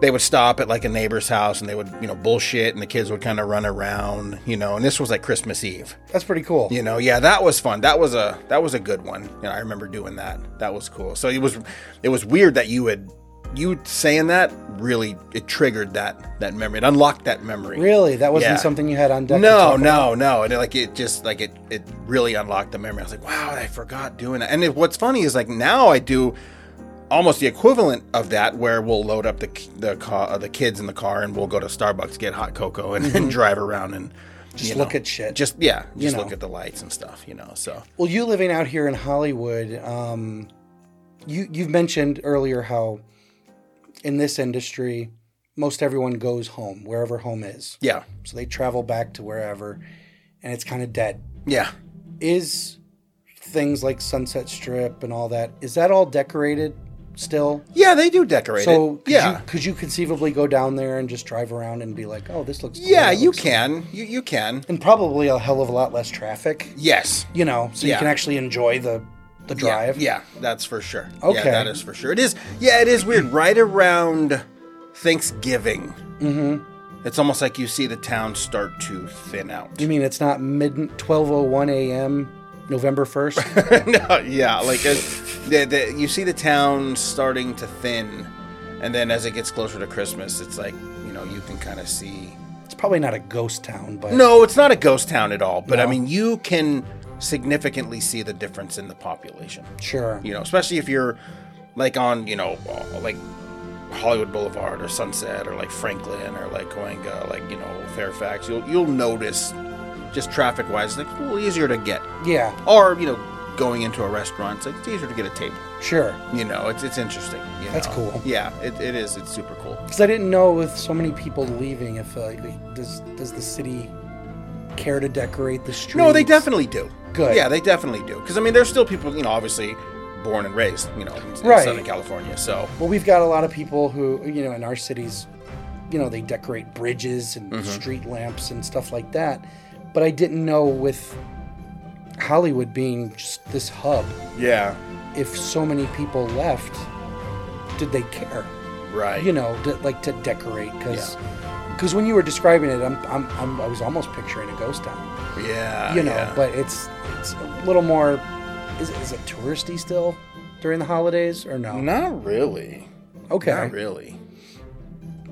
they would stop at like a neighbor's house and they would you know bullshit and the kids would kind of run around you know and this was like christmas eve That's pretty cool. you know yeah that was fun that was a that was a good one you know i remember doing that that was cool so it was it was weird that you would you saying that really it triggered that that memory it unlocked that memory Really, that wasn't Yeah. something you had on deck. to no about? no no and it, like it just like it it really unlocked the memory i was like wow i forgot doing that and it, what's funny is like now i do almost the equivalent of that where we'll load up the the car uh, the kids in the car and we'll go to starbucks get hot cocoa and, and drive around and Mm-hmm. Just you look know, at shit. just yeah just know. look at the lights and stuff you know so Well, you living out here in Hollywood, um, you you've mentioned earlier how in this industry, most everyone goes home wherever home is. yeah So they travel back to wherever, and it's kind of dead. yeah Is things like Sunset Strip and all that is that all decorated still? yeah they do decorate So could yeah you, could you conceivably go down there and just drive around and be like, oh, this looks cool, yeah you looks- can you you can and probably a hell of a lot less traffic. yes You know, so Yeah. you can actually enjoy the the drive. Yeah, yeah, that's for sure. Okay. Yeah, that is for sure. It is. Yeah, it is weird. Right around Thanksgiving, Mm-hmm. it's almost like you see the town start to thin out. You mean it's not mid twelve oh one a.m. November first? no, yeah, like uh, the, the, you see the town starting to thin, and then as it gets closer to Christmas, it's like you know you can kind of see. it's probably not a ghost town, but No, it's not a ghost town at all. But I mean, you can significantly see the difference in the population. sure. you know, especially if you're like on, you know, uh, like Hollywood Boulevard or Sunset or like Franklin or like going uh, like you know Fairfax, you'll you'll notice just traffic wise, like it's a little easier to get, Yeah, or you know, going into a restaurant, it's, like, it's easier to get a table. sure. You know, it's it's interesting. You That's know? cool. Yeah, it, it is. It's super cool. Because I didn't know with so many people leaving, if uh, does does the city care to decorate the streets? No, they definitely do. Good. Yeah, they definitely do. Because I mean, there's still people, you know, obviously born and raised, you know, in, Right. Southern California. So Well, we've got a lot of people who, you know, in our cities, you know, they decorate bridges and Mm-hmm. street lamps and stuff like that. But I didn't know with Hollywood being just this hub, yeah, if so many people left, did they care? right. You know, to, like to decorate? Because when you were describing it, I'm, I'm, I'm, I was almost picturing a ghost town. yeah, you know, yeah. but it's it's a little more. Is, is it touristy still during the holidays or no? not really. Okay. Not really.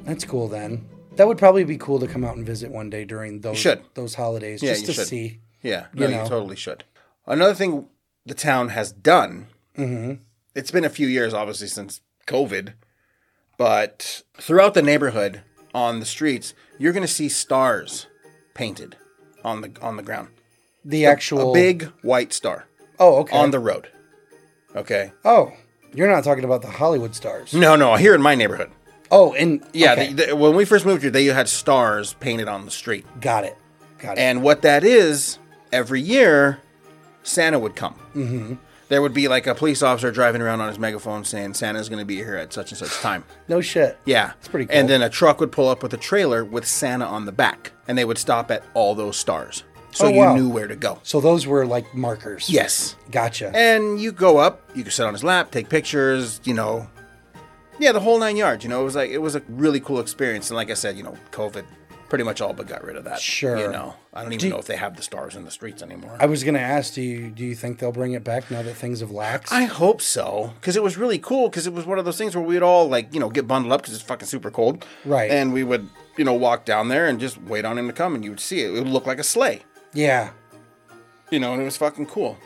That's cool then. That would probably be cool to come out and visit one day during those those holidays Yeah, just you to should. see. Yeah, You no, you, know. totally should. Another thing the town has done, Mm-hmm. it's been a few years, obviously, since COVID, but throughout the neighborhood on the streets, you're going to see stars painted on the on the ground. The actual A big white star Oh, okay. on the road. Okay. oh, you're not talking about the Hollywood stars. No, no, here in my neighborhood. Oh, and Yeah, okay. the, the, when we first moved here, they had stars painted on the street. got it, got it. And what that is, every year, Santa would come. Mm-hmm. There would be like a police officer driving around on his megaphone saying Santa's going to be here at such and such time. no shit. Yeah, It's pretty cool. And then a truck would pull up with a trailer with Santa on the back, and they would stop at all those stars, so Oh, you wow. knew where to go. So those were like markers. Yes, Gotcha. and you go up, you can sit on his lap, take pictures, you know. Yeah, the whole nine yards. You know, it was like it was a really cool experience. And like I said, you know, COVID pretty much all but got rid of that. Sure. You know, I don't even Do know if they have the stars in the streets anymore. I was gonna ask, do you do you think they'll bring it back now that things have laxed? I hope so, because it was really cool. Because it was one of those things where we'd all like, you know, get bundled up because it's fucking super cold, Right. And we would, you know, walk down there and just wait on him to come, and you would see it. It would look like a sleigh, yeah, you know, and it was fucking cool.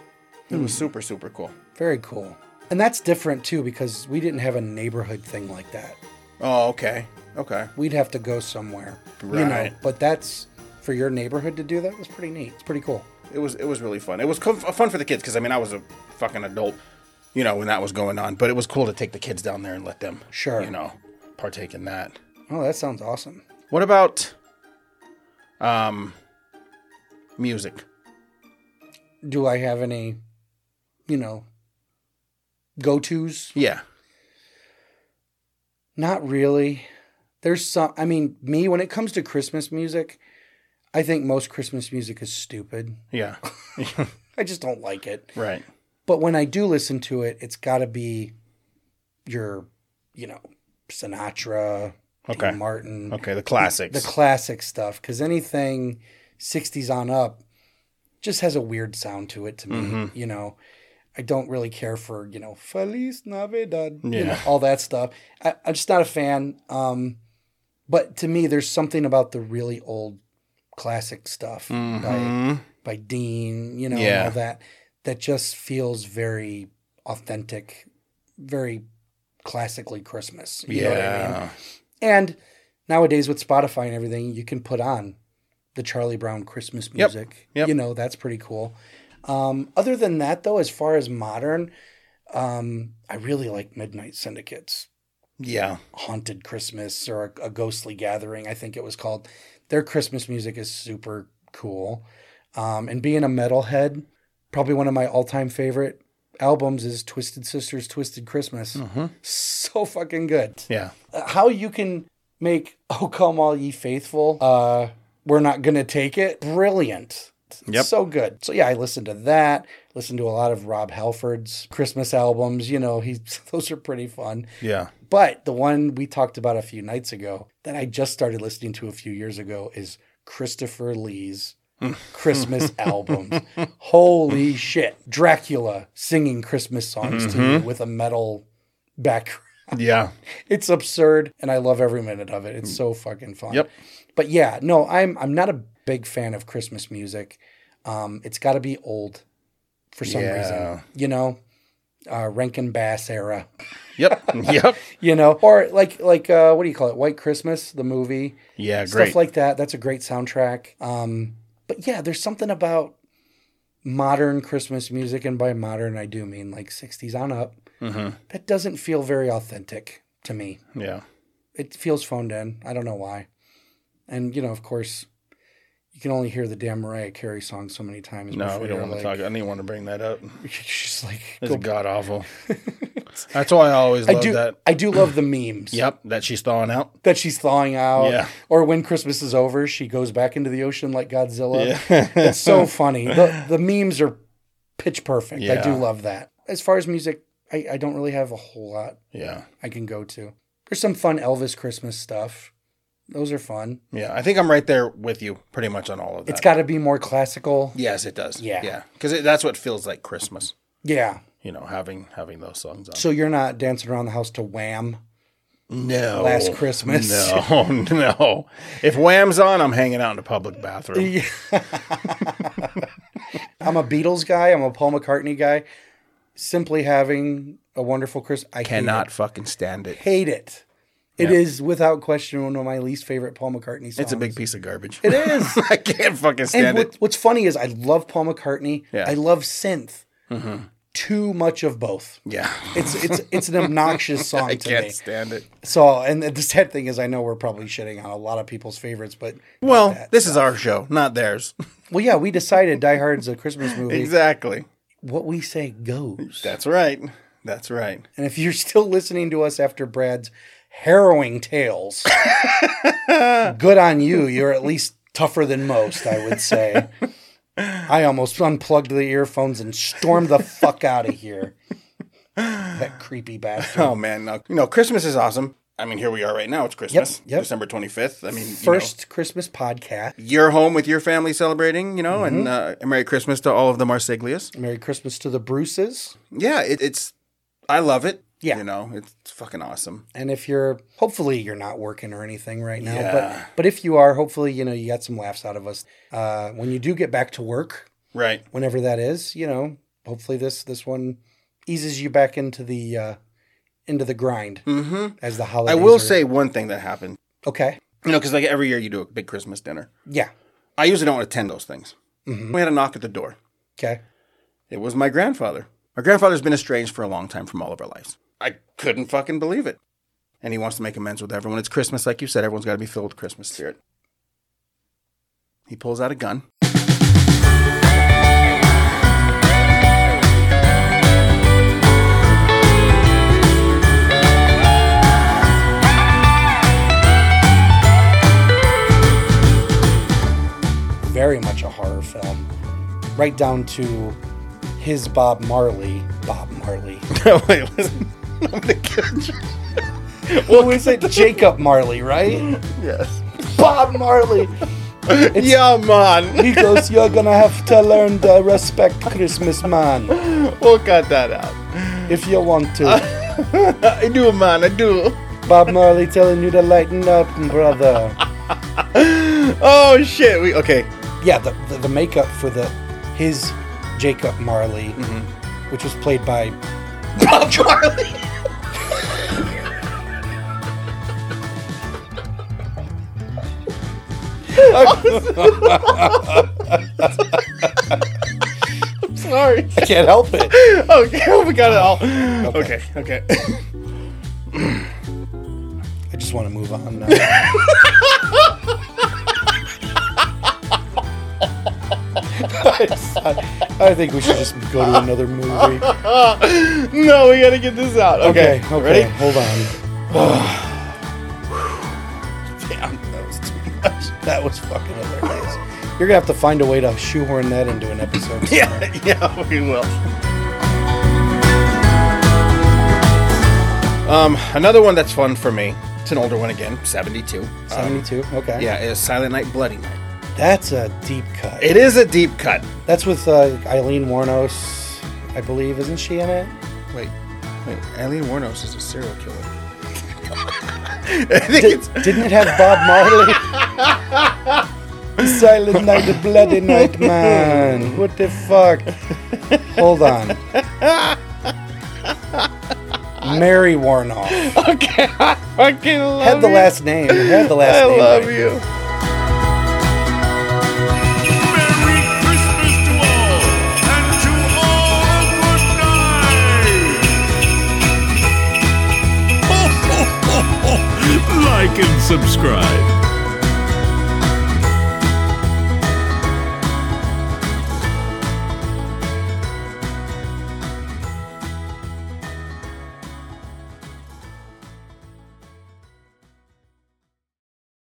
It Hmm. was super, super cool. very cool. And that's different too because we didn't have a neighborhood thing like that. Oh, okay, okay. We'd have to go somewhere, you know. But that's for your neighborhood to do that was pretty neat. It's pretty cool. It was, it was really fun. It was co- fun for the kids because I mean, I was a fucking adult, you know, when that was going on. But it was cool to take the kids down there and let them, Sure. you know, partake in that. Oh, that sounds awesome. What about, um, music? Do I have any, you know, go tos? Yeah, Not really. There's some. I mean, me when it comes to Christmas music, I think most Christmas music is stupid. yeah, I just don't like it. right. But when I do listen to it, it's got to be your, you know, Sinatra, Okay. Dean Martin, Okay, the classics. the classic stuff. Because anything 60s on up just has a weird sound to it to me. Mm-hmm. You know, I don't really care for, you know, Feliz Navidad, you know, all that stuff. I, I'm just not a fan. Um, but to me, there's something about the really old classic stuff by, Mhm. by Dean, you know, Yeah. and all that, that just feels very authentic, very classically Christmas. You know what I mean? yeah. And nowadays with Spotify and everything, you can put on the Charlie Brown Christmas Yep. music. Yep. You know, that's pretty cool. Um, other than that, though, as far as modern, um, I really like Midnight Syndicate's Yeah. Haunted Christmas or a, a Ghostly Gathering, I think it was called. Their Christmas music is super cool. Um, and being a metalhead, probably one of my all time favorite albums is Twisted Sisters Twisted Christmas. Mhm. So fucking good Yeah. uh, how you can make "Oh Come All Ye Faithful," uh, we're not gonna take it. Brilliant. Yep. So good. So yeah, I listened to that. Listened to a lot of Rob Halford's Christmas albums. You know, he those are pretty fun. Yeah. But the one we talked about a few nights ago that I just started listening to a few years ago is Christopher Lee's Christmas albums. Holy shit. Dracula singing Christmas songs to you mm-hmm. with a metal background. Yeah. It's absurd and I love every minute of it. It's mm. so fucking fun. Yep. But yeah, no, I'm I'm not a big fan of Christmas music. Um, it's got to be old for some Yeah. reason. You know, uh, Rankin Bass era. Yep. yep. You know, or like like uh, what do you call it? White Christmas, the movie, Yeah. Great. stuff like that. That's a great soundtrack. Um, but yeah, there's something about modern Christmas music, and by modern I do mean like 60s on up. hmm That doesn't feel very authentic to me. Yeah. It feels phoned in. I don't know why. And you know, of course, you can only hear the damn Mariah Carey song so many times. No, we don't want to talk. I didn't want to bring that up. You're like, It's go- god awful. That's why I always I love do. that. I do love the memes. Yep. That she's thawing out. That she's thawing out. Yeah. Or when Christmas is over, she goes back into the ocean like Godzilla. Yeah. It's so funny. The the memes are pitch perfect. I do love that. As far as music, I, I don't really have a whole lot yeah. I can go to. There's some fun Elvis Christmas stuff. Those are fun. Yeah. I think I'm right there with you pretty much on all of that. It's got to be more classical. yes, it does. Yeah. Yeah. Because that's what feels like Christmas. Yeah. You know, having having those songs on. So you're not dancing around the house to Wham. no. Last Christmas. No. No. If Wham's on, I'm hanging out in a public bathroom. I'm a Beatles guy. I'm a Paul McCartney guy. Simply having a wonderful Christmas. I Cannot fucking stand it. hate it. It. Yeah. is without question one of my least favorite Paul McCartney songs. It's a big piece of garbage. It is. I can't fucking and stand what, it. what's funny is I love Paul McCartney. Yeah. I love synth. Mm-hmm. Too much of both. Yeah. It's it's it's an obnoxious song I to can't me. stand it. So, and the sad thing is, I know we're probably shitting on a lot of people's favorites, but Well, this is our show, not theirs. well, yeah, we decided Die Hard's a Christmas movie. exactly. What we say goes. That's right. That's right. And if you're still listening to us after Brad's harrowing tales, good on you. You're at least tougher than most, I would say. I almost unplugged the earphones and stormed the fuck out of here. That creepy bastard. Oh man, no, you know Christmas is awesome. I mean, here we are right now. It's Christmas, yep. December twenty fifth. I mean, you know, First Christmas podcast. you're home with your family celebrating, you know, and uh, Merry Christmas to all of the Marsiglias. Merry Christmas to the Bruces. Yeah, it, it's. I love it. Yeah. you know, it's fucking awesome. And if you're, hopefully you're not working or anything right now, Yeah. but but if you are, hopefully you know you got some laughs out of us. Uh, when you do get back to work, Right. whenever that is, you know, hopefully this this one eases you back into the uh, into the grind Mm-hmm. as the holidays. I will are- say one thing that happened. okay, You know, because like every year you do a big Christmas dinner. yeah, I usually don't attend those things. Mhm. We had a knock at the door. okay, It was my grandfather. My grandfather's been estranged for a long time from all of our lives. I couldn't fucking believe it. And he wants to make amends with everyone. It's Christmas, like you said. Everyone's got to be filled with Christmas spirit. He pulls out a gun. very much a horror film, right down to his Bob Marley, Bob Marley, Wait, listen. I'm gonna kill you. Who is it? Jacob Marley, right? Yes. Bob Marley. It's- yeah, man. He goes, You're gonna have to learn to respect Christmas, man, We'll cut that out. if you want to. I do, man. I do. Bob Marley telling you to lighten up, brother. Oh shit. We okay. Yeah, the, the, the makeup for the his Jacob Marley, mm-hmm. which was played by Bob Marley. I'm sorry. I can't help it. Okay, we got it all. Okay, okay. I just want to move on now. I, I think we should just go to another movie. no, we gotta get this out. Okay, Okay, okay, ready? hold on. That was fucking hilarious. You're gonna have to find a way to shoehorn that into an episode. Yeah, yeah, we will. Um, another one that's fun for me. It's an older one again, 72. Um, 72. Okay. yeah, is Silent Night, Bloody Night. That's a deep cut. It is a deep cut. That's with uh, Aileen Wuornos, I believe. Isn't she in it? Wait, wait. Aileen Wuornos is a serial killer. I Didn't it have Bob Marley? Silent Night, the Bloody Night, man. What the fuck? Hold on. Mary Woronov. okay. I fucking love Had the you. last name. Had the last I name. love right. you. Merry Like and subscribe.